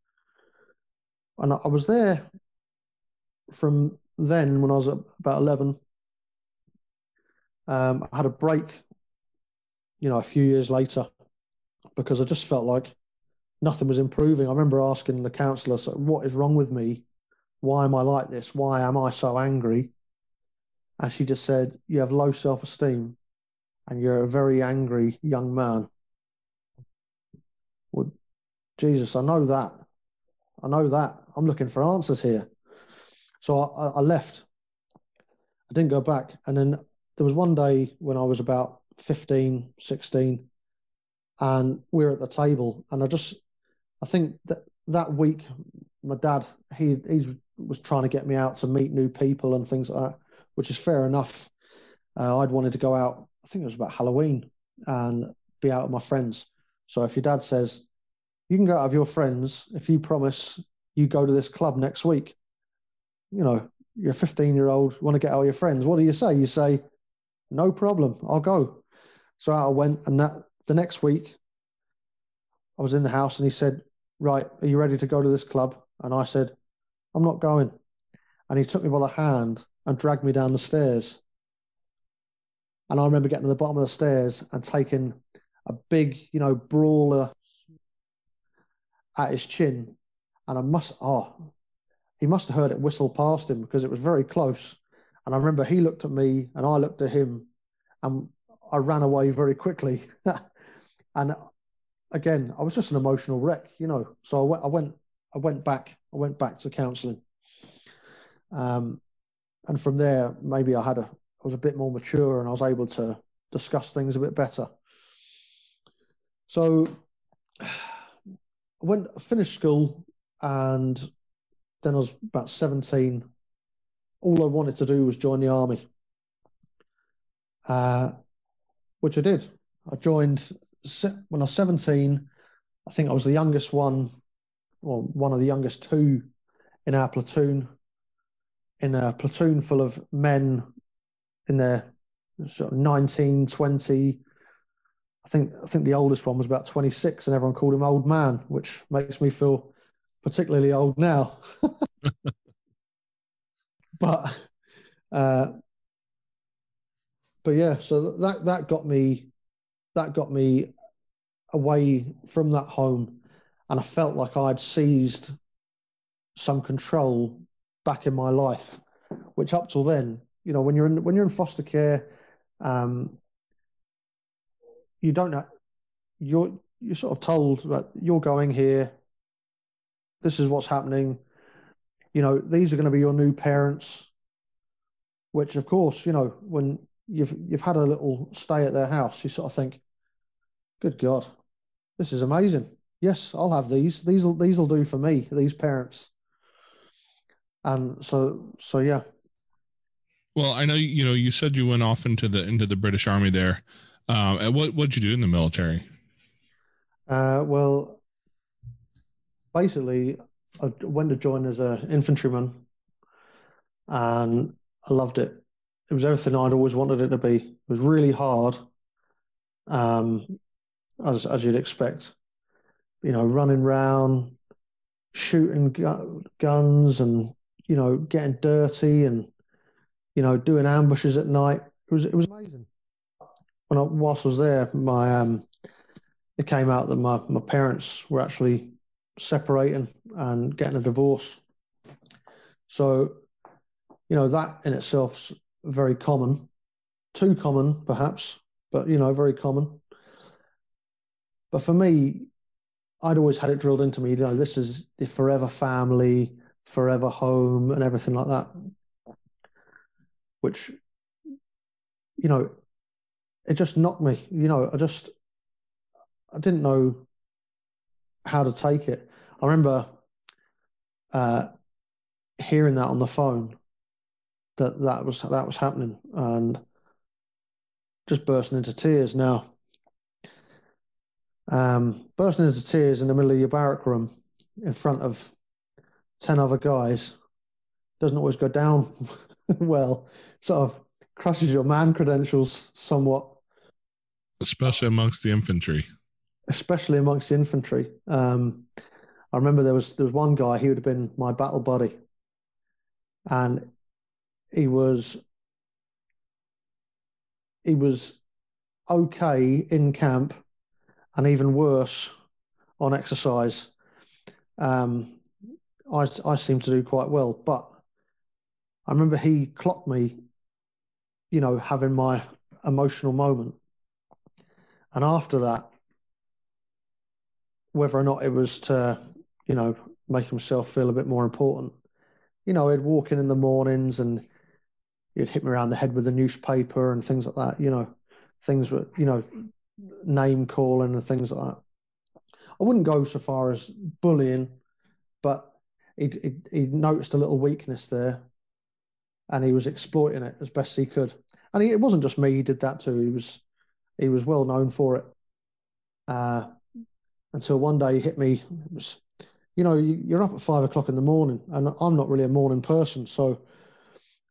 C: And I was there from then when I was about 11. Um, I had a break, you know, a few years later because I just felt like nothing was improving. I remember asking the counsellor, what is wrong with me? Why am I like this? Why am I so angry? And she just said, You have low self esteem and you're a very angry young man. Well, Jesus, I know that. I know that. I'm looking for answers here. So I, I left. I didn't go back. And then there was one day when I was about 15, 16, and we are at the table. And I just, I think that that week, my dad, he, he was trying to get me out to meet new people and things like that, which is fair enough. Uh, I'd wanted to go out, I think it was about Halloween, and be out with my friends. So if your dad says, you can go out with your friends if you promise you go to this club next week, you know, you're a 15 year old, want to get out your friends. What do you say? You say, no problem, I'll go. So out I went, and that the next week, I was in the house, and he said, "Right, are you ready to go to this club?" And I said, "I'm not going." And he took me by the hand and dragged me down the stairs. And I remember getting to the bottom of the stairs and taking a big, you know, brawler at his chin. And I must, oh, he must have heard it whistle past him because it was very close. And I remember he looked at me and I looked at him and I ran away very quickly. [laughs] and again, I was just an emotional wreck, you know. So I went, I went, I went back, I went back to counselling. Um, and from there, maybe I had a, I was a bit more mature and I was able to discuss things a bit better. So I went finished school and then I was about 17. All I wanted to do was join the army. Uh, which I did. I joined when I was 17. I think I was the youngest one, or one of the youngest two in our platoon, in a platoon full of men in their sort of 19, 20. I think I think the oldest one was about 26, and everyone called him old man, which makes me feel particularly old now. [laughs] but uh, but yeah, so that that got me that got me away from that home, and I felt like I'd seized some control back in my life, which up till then, you know, when you're in when you're in foster care, um, you don't know you're you're sort of told that you're going here. This is what's happening. You know, these are going to be your new parents. Which, of course, you know, when you've you've had a little stay at their house, you sort of think, "Good God, this is amazing." Yes, I'll have these. These will these will do for me. These parents. And so so yeah.
A: Well, I know you know you said you went off into the into the British Army there. Um, and what what'd you do in the military?
C: Uh, well, basically, I went to join as an infantryman, and I loved it. It was everything I'd always wanted it to be. It was really hard, um, as as you'd expect. You know, running around, shooting gu- guns, and you know, getting dirty, and you know, doing ambushes at night. It was it was amazing. When I whilst I was there, my um, it came out that my my parents were actually separating and getting a divorce. So, you know, that in itself's very common, too common perhaps, but you know, very common. But for me, I'd always had it drilled into me, you know, this is the forever family, forever home, and everything like that. Which, you know, it just knocked me. You know, I just, I didn't know how to take it. I remember uh, hearing that on the phone that that was that was happening and just bursting into tears now. Um, bursting into tears in the middle of your barrack room in front of 10 other guys doesn't always go down [laughs] well, sort of crushes your man credentials somewhat,
A: Especially amongst the infantry.
C: especially amongst the infantry. Um, I remember there was there was one guy, he would have been my battle buddy, and he was he was okay in camp and even worse on exercise. Um, I, I seem to do quite well, but I remember he clocked me, you know, having my emotional moment. And after that, whether or not it was to, you know, make himself feel a bit more important, you know, he'd walk in in the mornings and he'd hit me around the head with a newspaper and things like that, you know, things were, you know, name calling and things like that. I wouldn't go so far as bullying, but he'd, he'd noticed a little weakness there and he was exploiting it as best he could. And he, it wasn't just me; he did that too. He was he was well known for it. Uh, until one day he hit me. Was, you know, you- you're up at five o'clock in the morning, and I'm not really a morning person. So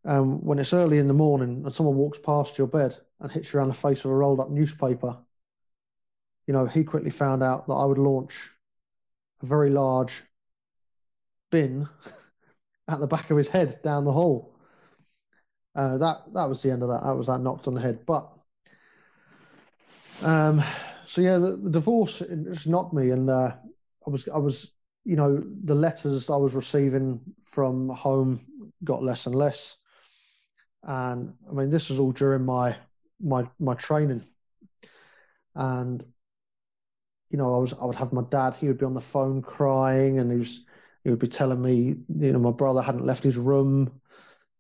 C: um, when it's early in the morning and someone walks past your bed and hits you around the face with a rolled up newspaper, you know, he quickly found out that I would launch a very large bin [laughs] at the back of his head down the hall. Uh, that that was the end of that. That was that knocked on the head. But um, so yeah, the, the divorce just knocked me, and uh, I was I was you know the letters I was receiving from home got less and less, and I mean this was all during my my my training, and you know I was I would have my dad. He would be on the phone crying, and he was he would be telling me you know my brother hadn't left his room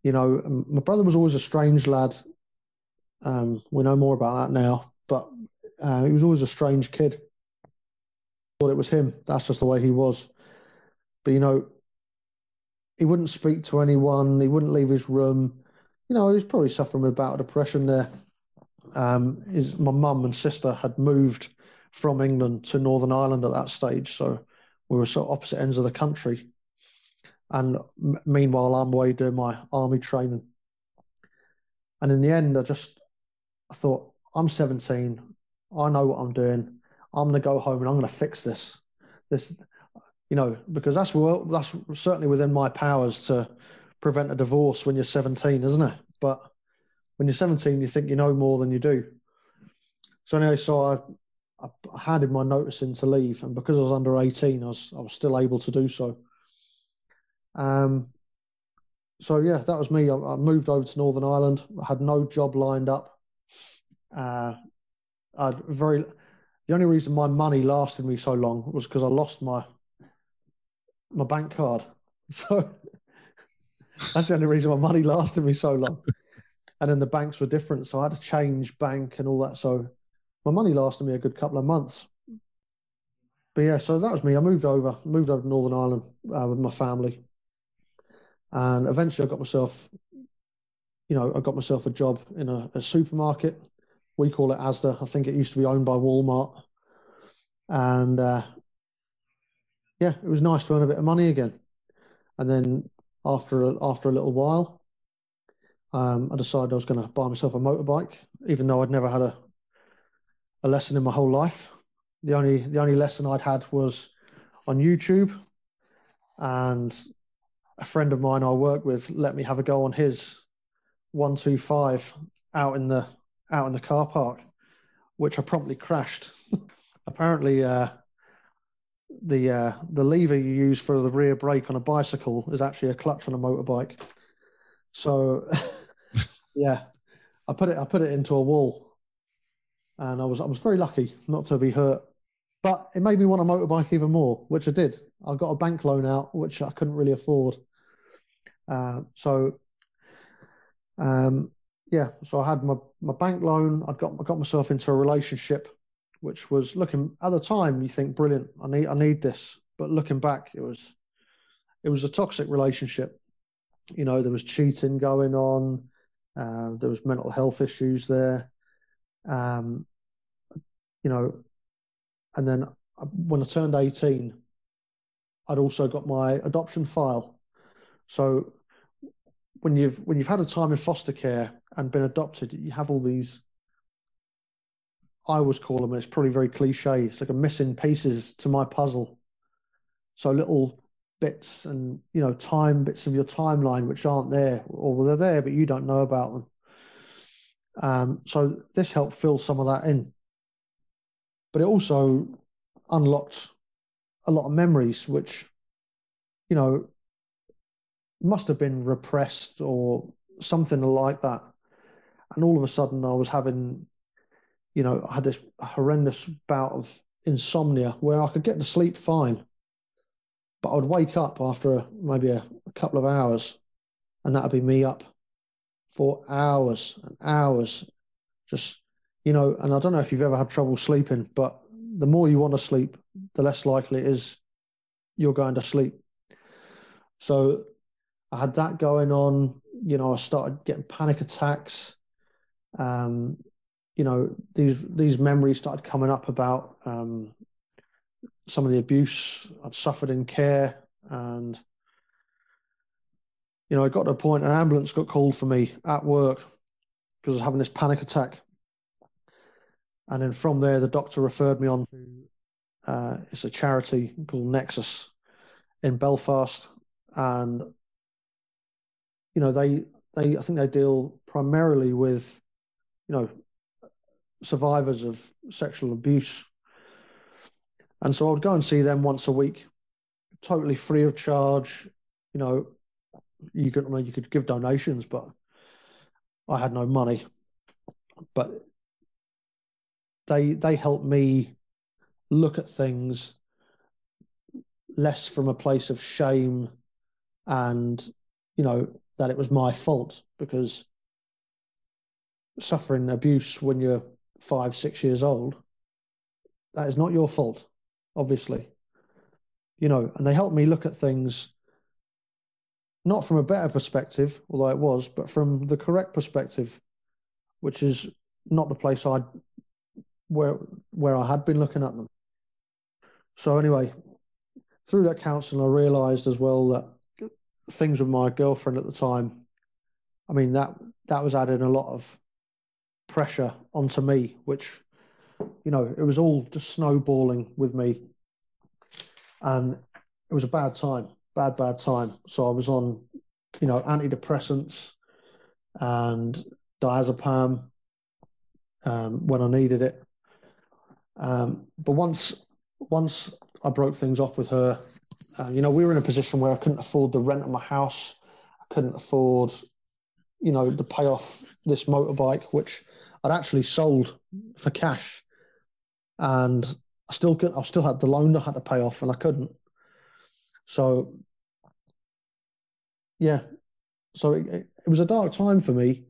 C: you know, my brother was always a strange lad. Um, we know more about that now, but uh, he was always a strange kid. thought it was him. That's just the way he was. But you know, he wouldn't speak to anyone. He wouldn't leave his room. You know, he was probably suffering with a bout of depression there. Um, his my mum and sister had moved from England to Northern Ireland at that stage, so we were sort of opposite ends of the country. And m- meanwhile, I'm away doing my army training. And in the end, I just I thought, I'm 17. I know what I'm doing. I'm going to go home and I'm going to fix this. This, you know, because that's well, that's certainly within my powers to prevent a divorce when you're 17, isn't it? But when you're 17, you think you know more than you do. So anyway, so I, I handed my notice in to leave, and because I was under 18, I was I was still able to do so. Um, so yeah, that was me. I, I moved over to Northern Ireland. I had no job lined up. Uh, I'd very. The only reason my money lasted me so long was because I lost my my bank card. [laughs] So that's the only reason my money lasted me so long. And then the banks were different, so I had to change bank and all that. So my money lasted me a good couple of months. But yeah, so that was me. I moved over, moved over to Northern Ireland uh, with my family, and eventually I got myself, you know, I got myself a job in a, a supermarket. We call it Asda. I think it used to be owned by Walmart, and uh, yeah, it was nice to earn a bit of money again. And then after a, after a little while, um, I decided I was going to buy myself a motorbike, even though I'd never had a a lesson in my whole life. The only the only lesson I'd had was on YouTube, and a friend of mine I work with let me have a go on his one two five out in the out in the car park, which I promptly crashed. [laughs] Apparently, uh, the uh, the lever you use for the rear brake on a bicycle is actually a clutch on a motorbike. So, [laughs] yeah, I put it I put it into a wall, and I was I was very lucky not to be hurt. But it made me want a motorbike even more, which I did. I got a bank loan out, which I couldn't really afford. Uh, so, um, yeah, so I had my, my bank loan. I got I got myself into a relationship, which was looking at the time. You think brilliant. I need I need this, but looking back, it was it was a toxic relationship. You know, there was cheating going on. Uh, there was mental health issues there. Um, you know, and then when I turned 18, I'd also got my adoption file. So when you've when you've had a time in foster care and been adopted, you have all these. I always call them. It's probably very cliche. It's like a missing pieces to my puzzle. So little bits and you know time bits of your timeline which aren't there, or they're there but you don't know about them. Um, so this helped fill some of that in but it also unlocked a lot of memories which you know must have been repressed or something like that. And all of a sudden i was having you know i had this horrendous bout of insomnia where i could get to sleep fine but i would wake up after maybe a, a couple of hours and that'd be me up for hours and hours just you know, and I don't know if you've ever had trouble sleeping, but the more you want to sleep, the less likely it is you're going to sleep. So I had that going on. You know, I started getting panic attacks. Um, you know, these these memories started coming up about um, some of the abuse I'd suffered in care, and you know, I got to a point an ambulance got called for me at work because I was having this panic attack and then from there, the doctor referred me on to uh, it's a charity called Nexus in Belfast, and you know they they I think they deal primarily with you know survivors of sexual abuse, and so I would go and see them once a week, totally free of charge. You know, you could I mean, you could give donations, but I had no money. But they they help me look at things less from a place of shame and you know that it was my fault because suffering abuse when you're five six years old that is not your fault obviously. You know, and they helped me look at things not from a better perspective, although it was, but from the correct perspective, which is not the place I where where I had been looking at them. So anyway, through that counselling, I realised as well that things with my girlfriend at the time, I mean that that was adding a lot of pressure onto me, which you know it was all just snowballing with me, and it was a bad time, bad bad time. So I was on, you know, antidepressants and diazepam um, when I needed it. Um, but once once I broke things off with her, uh, you know, we were in a position where I couldn't afford the rent of my house. I couldn't afford, you know, to pay off this motorbike, which I'd actually sold for cash, and I still could. I still had the loan I had to pay off, and I couldn't. So, yeah, so it, it was a dark time for me,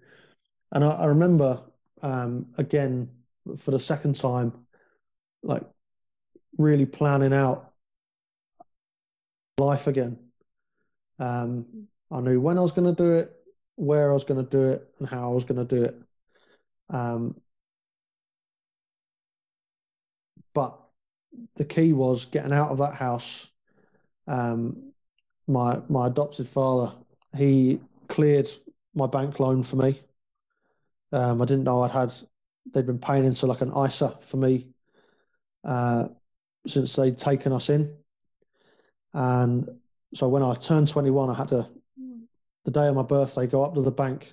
C: and I, I remember um, again for the second time, like really planning out life again. Um, I knew when I was going to do it, where I was going to do it, and how I was going to do it. Um, but the key was getting out of that house. Um, my my adopted father, he cleared my bank loan for me. Um, I didn't know I'd had they'd been paying into like an ISA for me uh, since they'd taken us in. And so when I turned 21, I had to, the day of my birthday, go up to the bank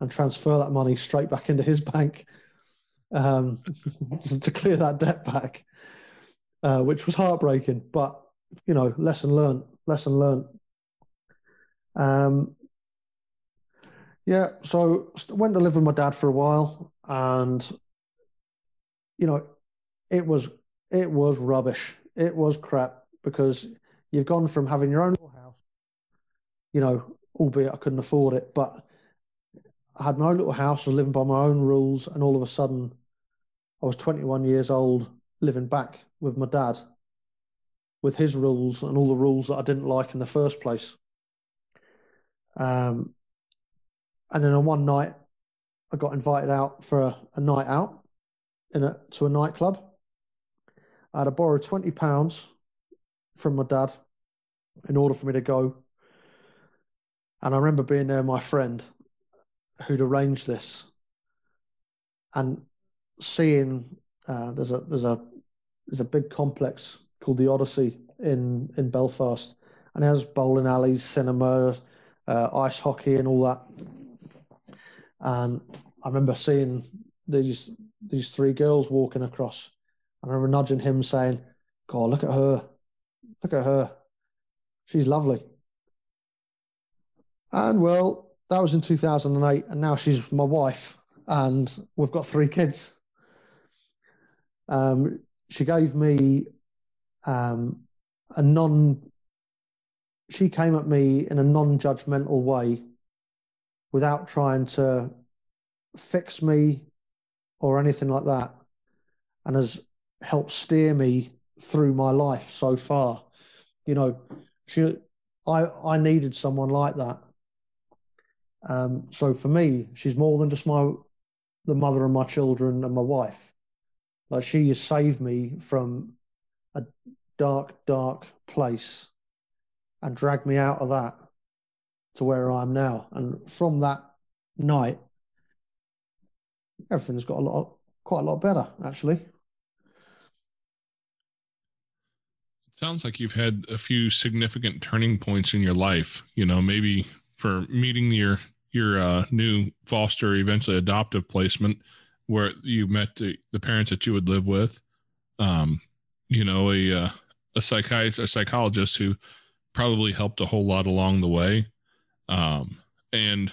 C: and transfer that money straight back into his bank um, [laughs] to clear that debt back, uh, which was heartbreaking. But, you know, lesson learned, lesson learned. Um, yeah, so went to live with my dad for a while, and you know, it was it was rubbish. It was crap because you've gone from having your own little house, you know, albeit I couldn't afford it, but I had my own little house, I was living by my own rules, and all of a sudden I was 21 years old, living back with my dad with his rules and all the rules that I didn't like in the first place. Um, and then on one night, I got invited out for a, a night out in a, to a nightclub. I had to borrow twenty pounds from my dad in order for me to go. And I remember being there, my friend who'd arranged this, and seeing uh, there's a there's a there's a big complex called the Odyssey in in Belfast, and it has bowling alleys, cinemas, uh, ice hockey, and all that. And I remember seeing these these three girls walking across, I remember nudging him, saying, "God, look at her, look at her, she's lovely." And well, that was in 2008, and now she's my wife, and we've got three kids. Um, she gave me um, a non. She came at me in a non-judgmental way without trying to fix me or anything like that, and has helped steer me through my life so far. You know, she, I, I needed someone like that. Um, so for me, she's more than just my, the mother of my children and my wife. Like she has saved me from a dark, dark place and dragged me out of that to where I am now. And from that night, everything's got a lot, quite a lot better actually.
A: It sounds like you've had a few significant turning points in your life. You know, maybe for meeting your your uh, new foster, eventually adoptive placement, where you met the, the parents that you would live with. Um, you know, a uh, a psychiatrist, a psychologist who probably helped a whole lot along the way, um, and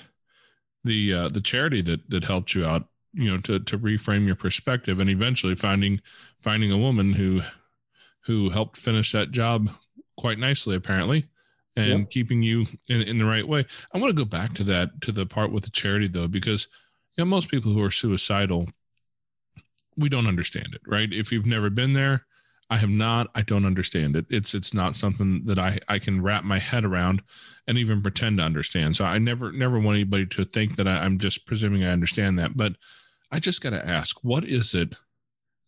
A: the uh, the charity that that helped you out. You know, to to reframe your perspective, and eventually finding finding a woman who who helped finish that job quite nicely, apparently, and yep. keeping you in, in the right way. I want to go back to that to the part with the charity though, because you know most people who are suicidal, we don't understand it, right? If you've never been there, I have not. I don't understand it. It's it's not something that I I can wrap my head around and even pretend to understand. So I never never want anybody to think that I, I'm just presuming I understand that. But I just got to ask, what is it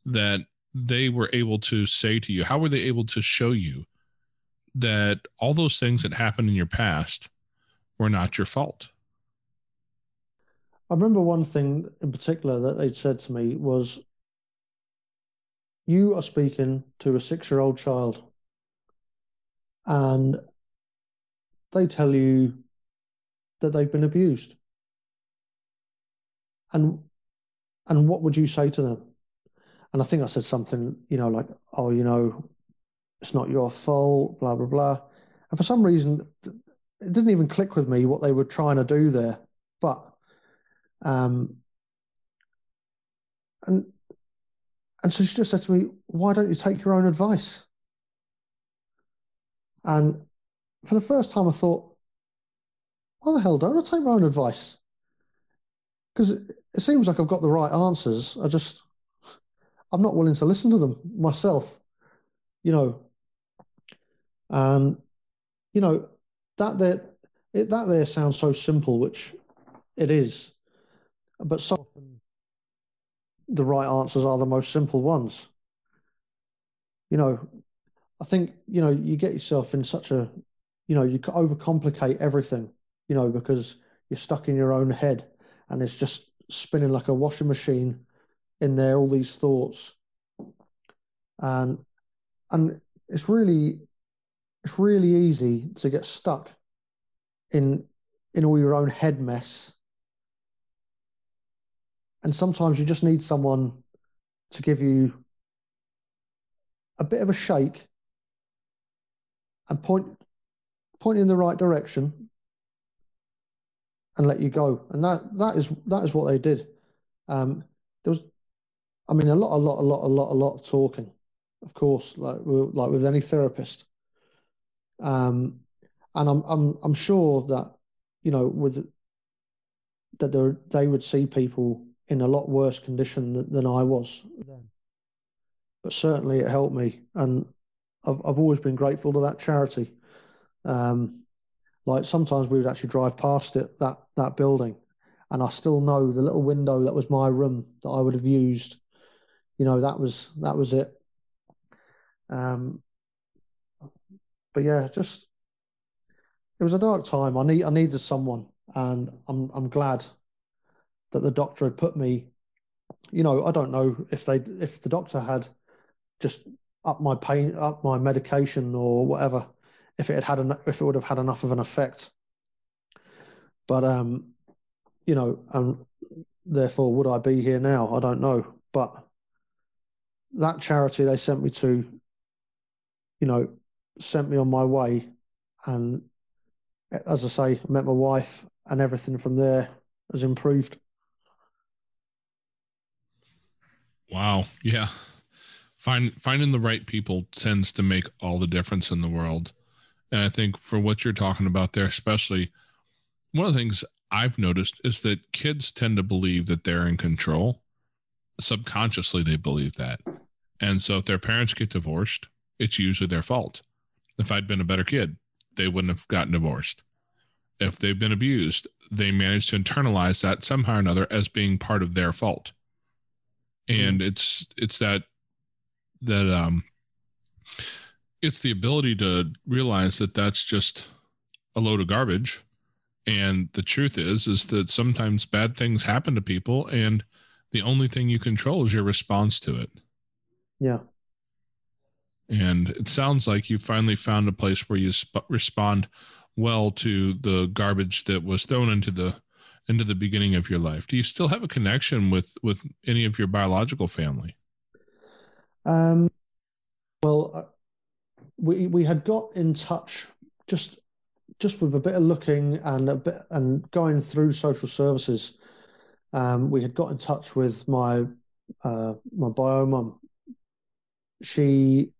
A: that they were able to say to you? How were they able to show you that all those things that happened in your past were not your fault?
C: I remember one thing in particular that they'd said to me was, You are speaking to a six year old child, and they tell you that they've been abused. And and what would you say to them? And I think I said something, you know, like, oh, you know, it's not your fault, blah, blah, blah. And for some reason, it didn't even click with me what they were trying to do there. But um, and and so she just said to me, "Why don't you take your own advice?" And for the first time, I thought, "Why the hell don't I take my own advice?" Because it, it seems like I've got the right answers. I just I'm not willing to listen to them myself, you know. And you know that there it, that there sounds so simple, which it is. But so often, the right answers are the most simple ones. You know, I think, you know, you get yourself in such a, you know, you overcomplicate everything, you know, because you're stuck in your own head and it's just spinning like a washing machine in there, all these thoughts. And, and it's really, it's really easy to get stuck in, in all your own head mess and sometimes you just need someone to give you a bit of a shake and point point in the right direction and let you go. And that that is that is what they did. Um, there was, I mean, a lot, a lot, a lot, a lot, a lot of talking, of course, like like with any therapist. Um, and I'm I'm I'm sure that you know with that they would see people in a lot worse condition than, than I was. But certainly it helped me, and I've I've always been grateful to that charity. Um, like sometimes we would actually drive past it that that building, and I still know the little window that was my room that I would have used. You know that was that was it. Um, but yeah, just it was a dark time. I need I needed someone, and I'm I'm glad that the doctor had put me. You know, I don't know if they if the doctor had just up my pain, up my medication or whatever, if it had had an, if it would have had enough of an effect. But um, you know, and therefore would I be here now? I don't know. But that charity they sent me to, you know, sent me on my way, and as I say, met my wife, and everything from there has improved.
A: Wow. Yeah. Find finding the right people tends to make all the difference in the world. And I think for what you're talking about there, especially one of the things I've noticed is that kids tend to believe that they're in control. Subconsciously, they believe that. And so if their parents get divorced, it's usually their fault. If I'd been a better kid, they wouldn't have gotten divorced. If they've been abused, they manage to internalize that somehow or another as being part of their fault and it's it's that that um it's the ability to realize that that's just a load of garbage and the truth is is that sometimes bad things happen to people and the only thing you control is your response to it
C: yeah
A: and it sounds like you finally found a place where you sp- respond well to the garbage that was thrown into the into the beginning of your life. Do you still have a connection with with any of your biological family?
C: Um, well, uh, we we had got in touch just just with a bit of looking and a bit and going through social services. Um, we had got in touch with my uh, my bio mum. She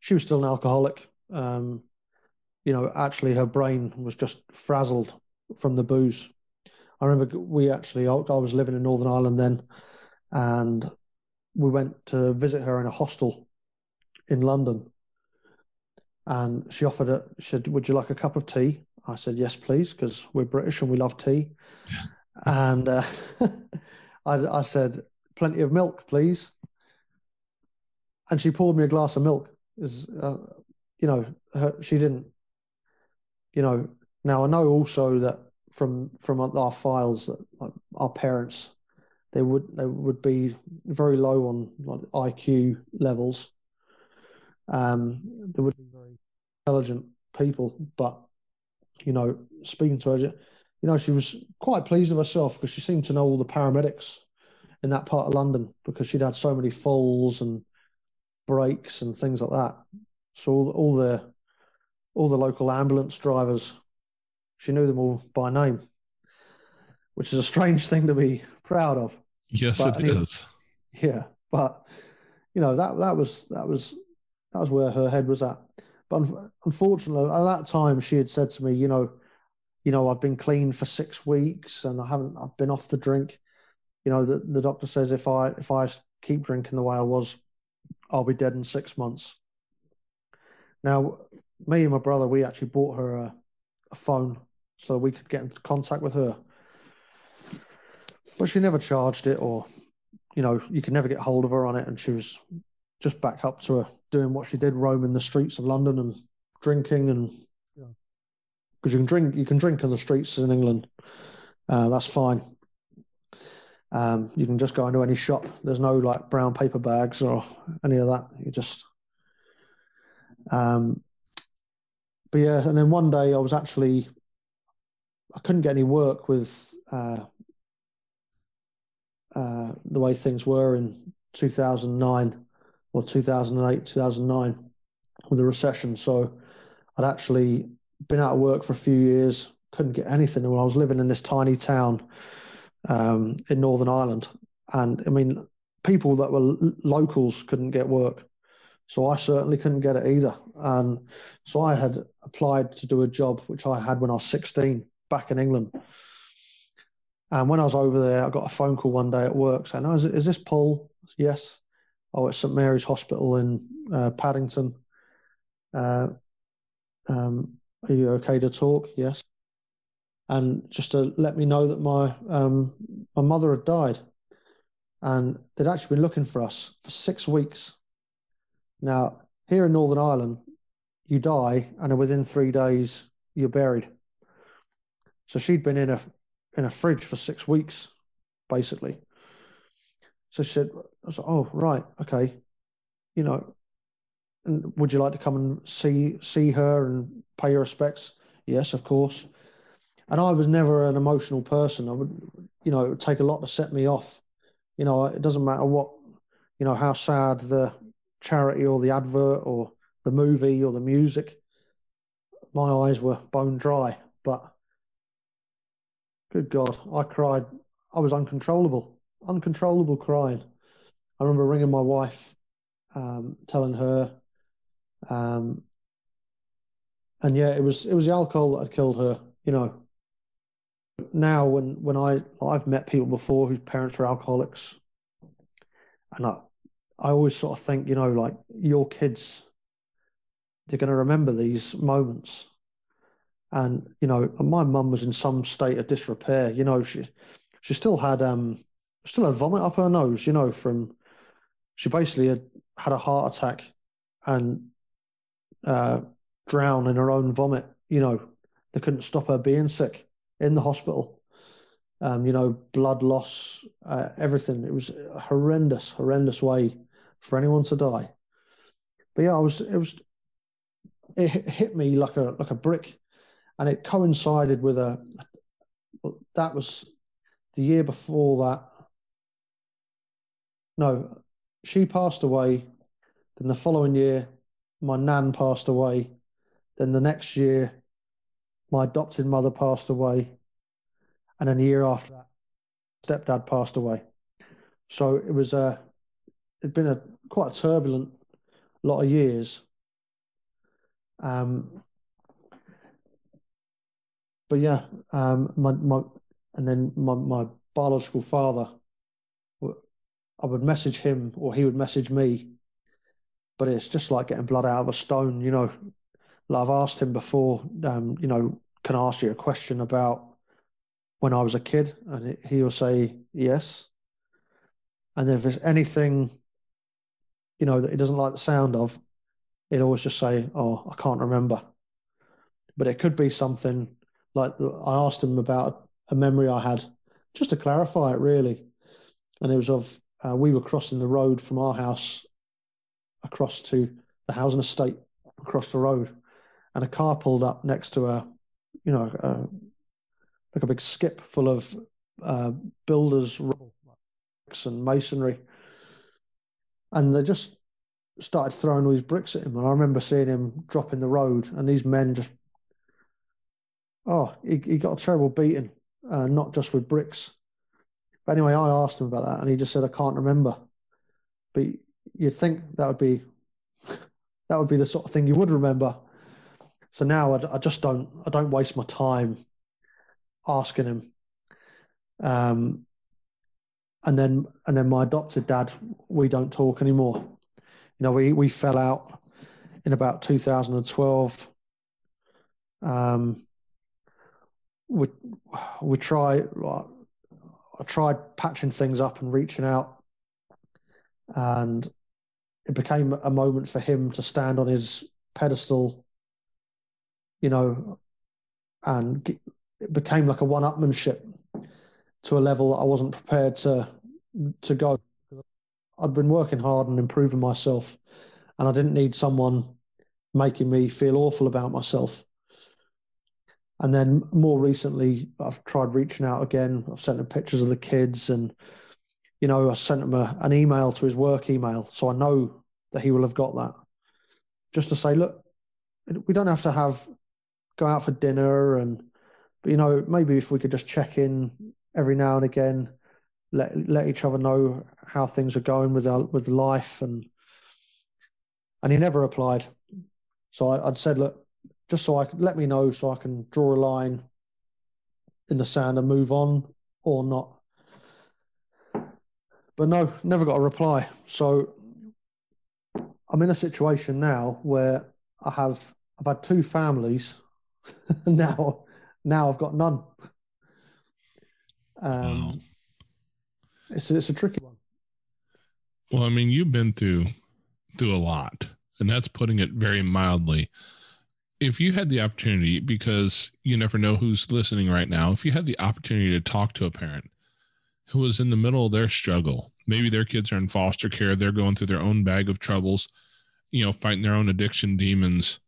C: she was still an alcoholic. Um, you know, actually, her brain was just frazzled from the booze. I remember we actually, I was living in Northern Ireland then, and we went to visit her in a hostel in London. And she offered it. She said, "Would you like a cup of tea?" I said, "Yes, please," because we're British and we love tea. And uh, [laughs] I, I said, "Plenty of milk, please." And she poured me a glass of milk. Is uh, you know, her, she didn't. You know, now I know also that from from our files that like, our parents they would they would be very low on like IQ levels. Um, they would be very intelligent people, but you know, speaking to her, you know, she was quite pleased with herself because she seemed to know all the paramedics in that part of London because she'd had so many falls and breaks and things like that. So all, all the all the local ambulance drivers, she knew them all by name, which is a strange thing to be proud of.
A: Yes,
C: But
A: it
C: anyway-
A: is.
C: Yeah, but you know that that was that was that was where her head was at. But unfortunately, at that time, she had said to me, you know, you know, I've been clean for six weeks and I haven't. I've been off the drink. You know, the the doctor says if I if I keep drinking the way I was, I'll be dead in six months. Now, me and my brother, we actually bought her a, a phone so we could get in contact with her. But she never charged it or you know, you could never get hold of her on it, and she was just back up to her doing what she did, roaming the streets of London and drinking, and because you can drink, you can drink in the streets in England, uh, that's fine. Um, you can just go into any shop. There's no like brown paper bags or any of that. You just, um, but yeah. And then one day I was actually, I couldn't get any work with uh, uh, the way things were in 2009 or 2008, 2009 with the recession. So I'd actually been out of work for a few years, couldn't get anything. And I was living in this tiny town um, in Northern Ireland. And I mean, people that were locals couldn't get work. So I certainly couldn't get it either. And so I had applied to do a job, which I had when I was 16 back in England. And when I was over there, I got a phone call one day at work saying, "Oh, is, is this Paul?" Said, Yes. Oh, it's St Mary's Hospital in uh, Paddington. Uh, um, are you okay to talk? Yes. And just to let me know that my um, my mother had died, and they'd actually been looking for us for six weeks. Now, here in Northern Ireland, you die, and within three days you're buried. So she'd been in a in a fridge for six weeks, basically. So she said, I was like, oh, right, okay. You know, would you like to come and see see her and pay your respects? Yes, of course. And I was never an emotional person. I would, you know, it would take a lot to set me off. You know, it doesn't matter what, you know, how sad the charity or the advert or the movie or the music. My eyes were bone dry, but good God, I cried. I was uncontrollable, uncontrollable crying. I remember ringing my wife, um, telling her, um, and yeah, it was it was the alcohol that had killed her. You know. Now, when when I I've met people before whose parents are alcoholics, and I I always sort of think, you know, like your kids, they're going to remember these moments. And you know, my mum was in some state of disrepair. You know, she she still had um still had vomit up her nose. You know, from she basically had had a heart attack and uh, drowned in her own vomit. You know, they couldn't stop her being sick in the hospital. Um, you know, blood loss, uh, everything. It was a horrendous, horrendous way for anyone to die. But yeah, I was. It was. It hit me like a like a brick, and it coincided with a. That was the year before that. No, she passed away. Then the following year, my nan passed away. Then the next year, my adopted mother passed away. And then a year after that, stepdad passed away. So it was a, it'd been a quite a turbulent lot of years. Um, but yeah, um, my, my, and then my, my biological father, I would message him or he would message me but it's just like getting blood out of a stone. You know, like I've asked him before. Um, you know, can I ask you a question about when I was a kid? And he'll say yes. And then if there's anything, you know, that he doesn't like the sound of, he'd always just say, "Oh, I can't remember." But it could be something like I asked him about a memory I had, just to clarify it, really. And it was of uh, we were crossing the road from our house across to the housing estate across the road, and a car pulled up next to a, you know, a, like a big skip full of uh, builders' bricks and masonry, and they just started throwing all these bricks at him. And I remember seeing him drop in the road, and these men just, oh, he, he got a terrible beating, uh, not just with bricks. But anyway, I asked him about that, and he just said, I can't remember. But you'd think that would be that would be the sort of thing you would remember. So now I, I just don't I don't waste my time asking him. Um, and then and then my adopted dad, we don't talk anymore. You know, we we fell out in about 2012. Um, we we try. I tried patching things up and reaching out, and it became a moment for him to stand on his pedestal, you know, and it became like a one-upmanship to a level I wasn't prepared to to go. I'd been working hard and improving myself, and I didn't need someone making me feel awful about myself. And then more recently, I've tried reaching out again. I've sent him pictures of the kids and you know, I sent him a, an email to his work email, so I know that he will have got that. Just to say, look, we don't have to have go out for dinner, and but you know, maybe if we could just check in every now and again, let let each other know how things are going with our, with life, and and he never replied. So I, would said, look, just so I could let me know, so I can draw a line in the sand and move on, or not. But no, never got a reply. So I'm in a situation now where I have I've had two families. [laughs] now now I've got none. Um, wow. It's it's a tricky one.
A: Well, I mean, you've been through through a lot, and that's putting it very mildly. If you had the opportunity, because you never know who's listening right now, if you had the opportunity to talk to a parent who was in the middle of their struggle. Maybe their kids are in foster care, they're going through their own bag of troubles, you know, fighting their own addiction demons.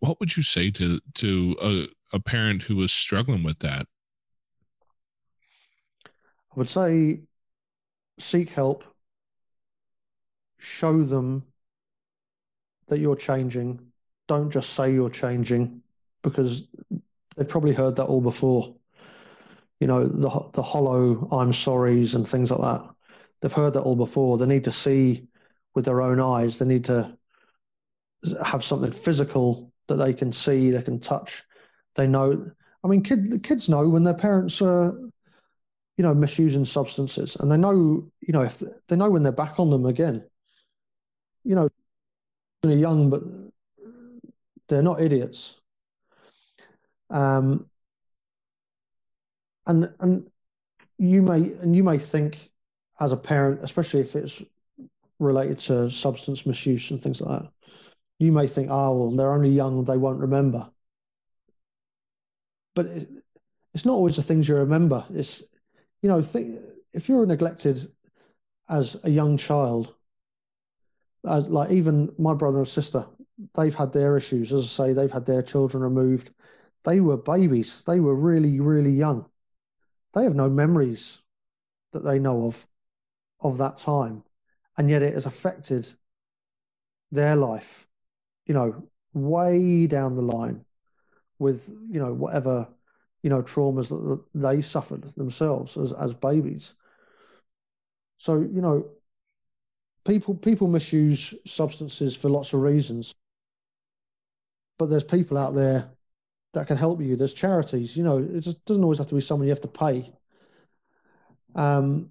A: What would you say to to a, a parent who was struggling with that?
C: I would say seek help, show them that you're changing. Don't just say you're changing because they've probably heard that all before you know, the the hollow I'm sorries and things like that. They've heard that all before. They need to see with their own eyes. They need to have something physical that they can see, they can touch. They know. I mean, kid, the kids know when their parents are, you know, misusing substances, and they know, you know, if they know when they're back on them again. You know, they're young, but they're not idiots. Um, and and you may and you may think as a parent, especially if it's related to substance misuse and things like that, you may think, oh well, they're only young, they won't remember. But it, it's not always the things you remember. It's you know, if you're neglected as a young child, as like even my brother and sister, they've had their issues. As I say, they've had their children removed. They were babies. They were really, really young they have no memories that they know of of that time and yet it has affected their life you know way down the line with you know whatever you know traumas that they suffered themselves as, as babies so you know people people misuse substances for lots of reasons but there's people out there that can help you. There's charities, you know, it just doesn't always have to be someone you have to pay. Um,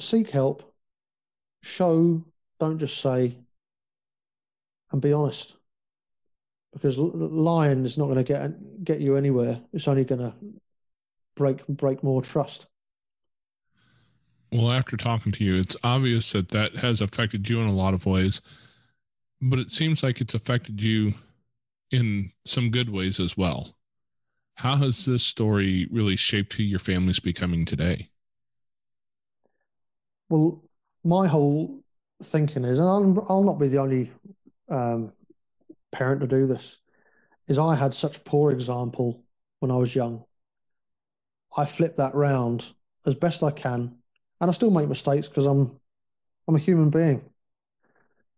C: seek help, show, don't just say, and be honest. Because lying is not going to get get you anywhere. It's only going to break break more trust.
A: Well, after talking to you, it's obvious that that has affected you in a lot of ways, but it seems like it's affected you in some good ways as well. How has this story really shaped who your family's becoming today?
C: Well, my whole thinking is, and I'll, I'll not be the only um, parent to do this, is I had such poor example when I was young. I flip that round as best I can, and I still make mistakes because I'm I'm a human being.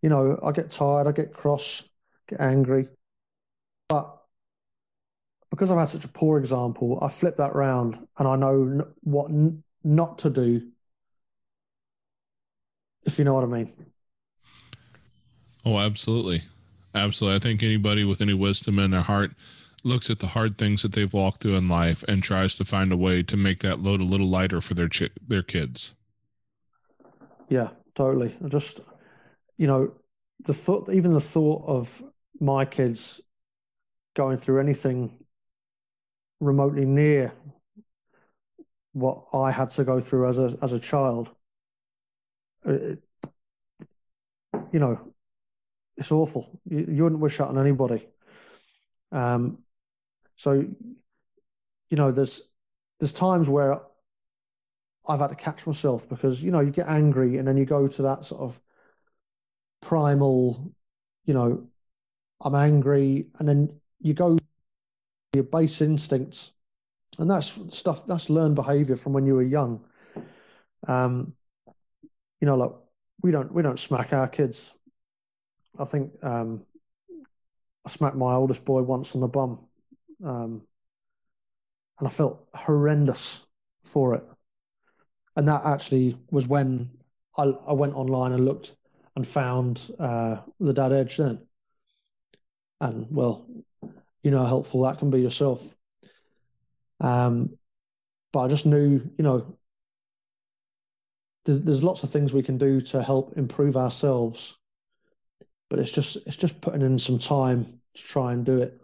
C: You know, I get tired, I get cross, get angry, but because I've had such a poor example, I flip that round and I know what n- not to do. If you know what I mean.
A: Oh, absolutely. Absolutely. I think anybody with any wisdom in their heart looks at the hard things that they've walked through in life and tries to find a way to make that load a little lighter for their chi- their kids.
C: Yeah, totally. I just, you know, the thought, even the thought of my kids going through anything remotely near what I had to go through as a as a child, you know, it's awful. You, you wouldn't wish that on anybody. Um, so, you know, there's there's times where I've had to catch myself because you know you get angry and then you go to that sort of primal, you know, I'm angry, and then you go your base instincts, and that's stuff that's learned behavior from when you were young. Um, you know, like we don't we don't smack our kids. I think um, I smacked my oldest boy once on the bum, um, and I felt horrendous for it. And that actually was when I, I went online and looked and found uh, the Dad Edge then. And well, you know how helpful that can be yourself. Um, but I just knew, you know, there's, there's lots of things we can do to help improve ourselves, but it's just it's just putting in some time to try and do it.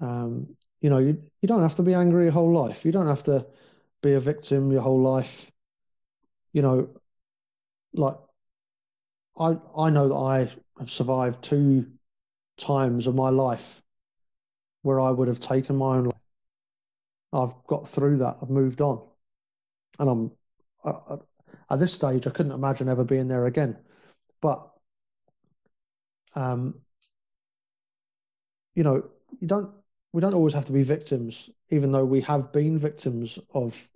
C: Um, you know, you you don't have to be angry your whole life. You don't have to be a victim your whole life. You know, like I I know that I have survived two times of my life where I would have taken my own life. I've got through that. I've moved on, and I'm at this stage. I couldn't imagine ever being there again. But um, you know, you don't. We don't always have to be victims, even though we have been victims of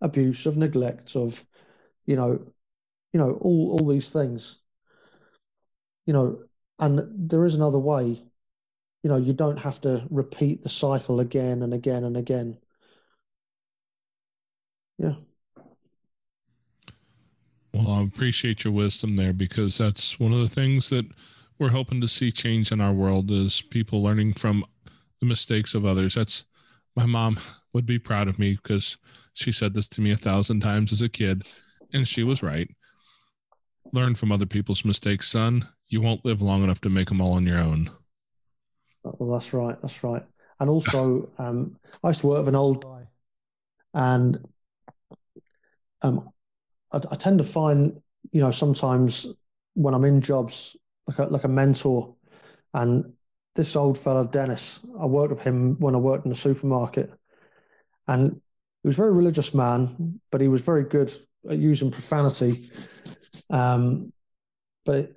C: abuse, of neglect, of you know, you know, all all these things. You know, and there is another way. You know, you don't have to repeat the cycle again and again and again. Yeah.
A: Well, I appreciate your wisdom there because that's one of the things that we're hoping to see change in our world is people learning from the mistakes of others. That's my mom would be proud of me because she said this to me a thousand times as a kid, and she was right. Learn from other people's mistakes, son. You won't live long enough to make them all on your own.
C: Well, that's right. That's right. And also, um, I used to work with an old guy, and um, I, I tend to find, you know, sometimes when I'm in jobs, like a, like a mentor, and this old fella Dennis, I worked with him when I worked in the supermarket, and he was a very religious man, but he was very good at using profanity. Um, but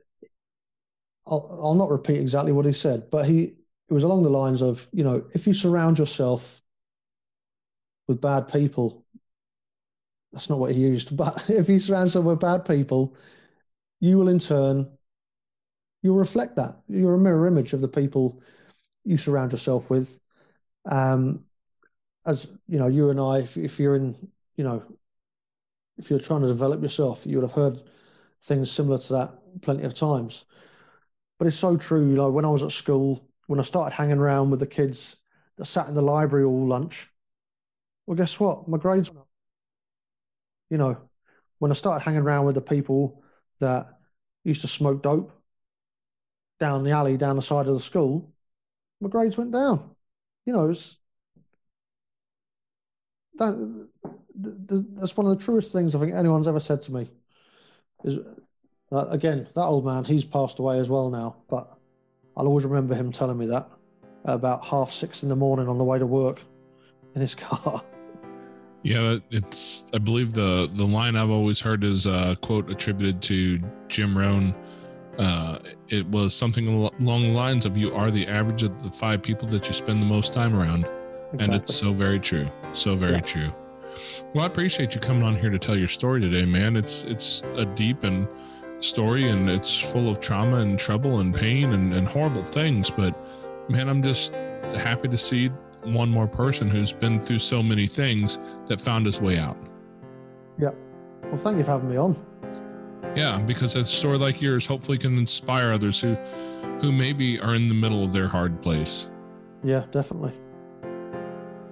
C: I'll, I'll not repeat exactly what he said, but he it was along the lines of, you know, if you surround yourself with bad people, that's not what he used, [laughs] but if you surround yourself with bad people, you will in turn, you'll reflect that. You're a mirror image of the people you surround yourself with. Um, as you know, you and I, if, if you're in, you know, if you're trying to develop yourself, you would have heard things similar to that plenty of times. But it's so true. You know, when I was at school, when I started hanging around with the kids that sat in the library all lunch, well, guess what? My grades went up. You know, when I started hanging around with the people that used to smoke dope, down the alley, down the side of the school, my grades went down. You know, that that's one of the truest things I think anyone's ever said to me. Is uh, again that old man? He's passed away as well now, but I'll always remember him telling me that about half six in the morning on the way to work in his [laughs] car.
A: Yeah, it's. I believe the the line I've always heard is a quote attributed to Jim Rohn. Uh, it was something along the lines of "You are the average of the five people that you spend the most time around," exactly. and it's so very true. So very yeah. true. Well, I appreciate you coming on here to tell your story today, man. It's it's a deep and story, and it's full of trauma and trouble and pain and, and horrible things. But man, I'm just happy to see one more person who's been through so many things that found his way out.
C: Yeah. Well, thank you for having me on.
A: Yeah, because a story like yours hopefully can inspire others who who maybe are in the middle of their hard place.
C: Yeah, definitely.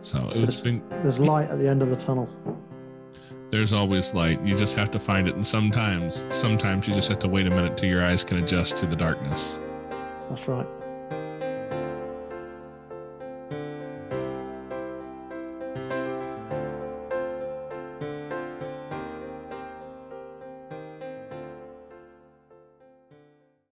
A: So there's, been,
C: there's light at the end of the tunnel.
A: There's always light. You just have to find it, and sometimes, sometimes you just have to wait a minute till your eyes can adjust to the darkness.
C: That's right.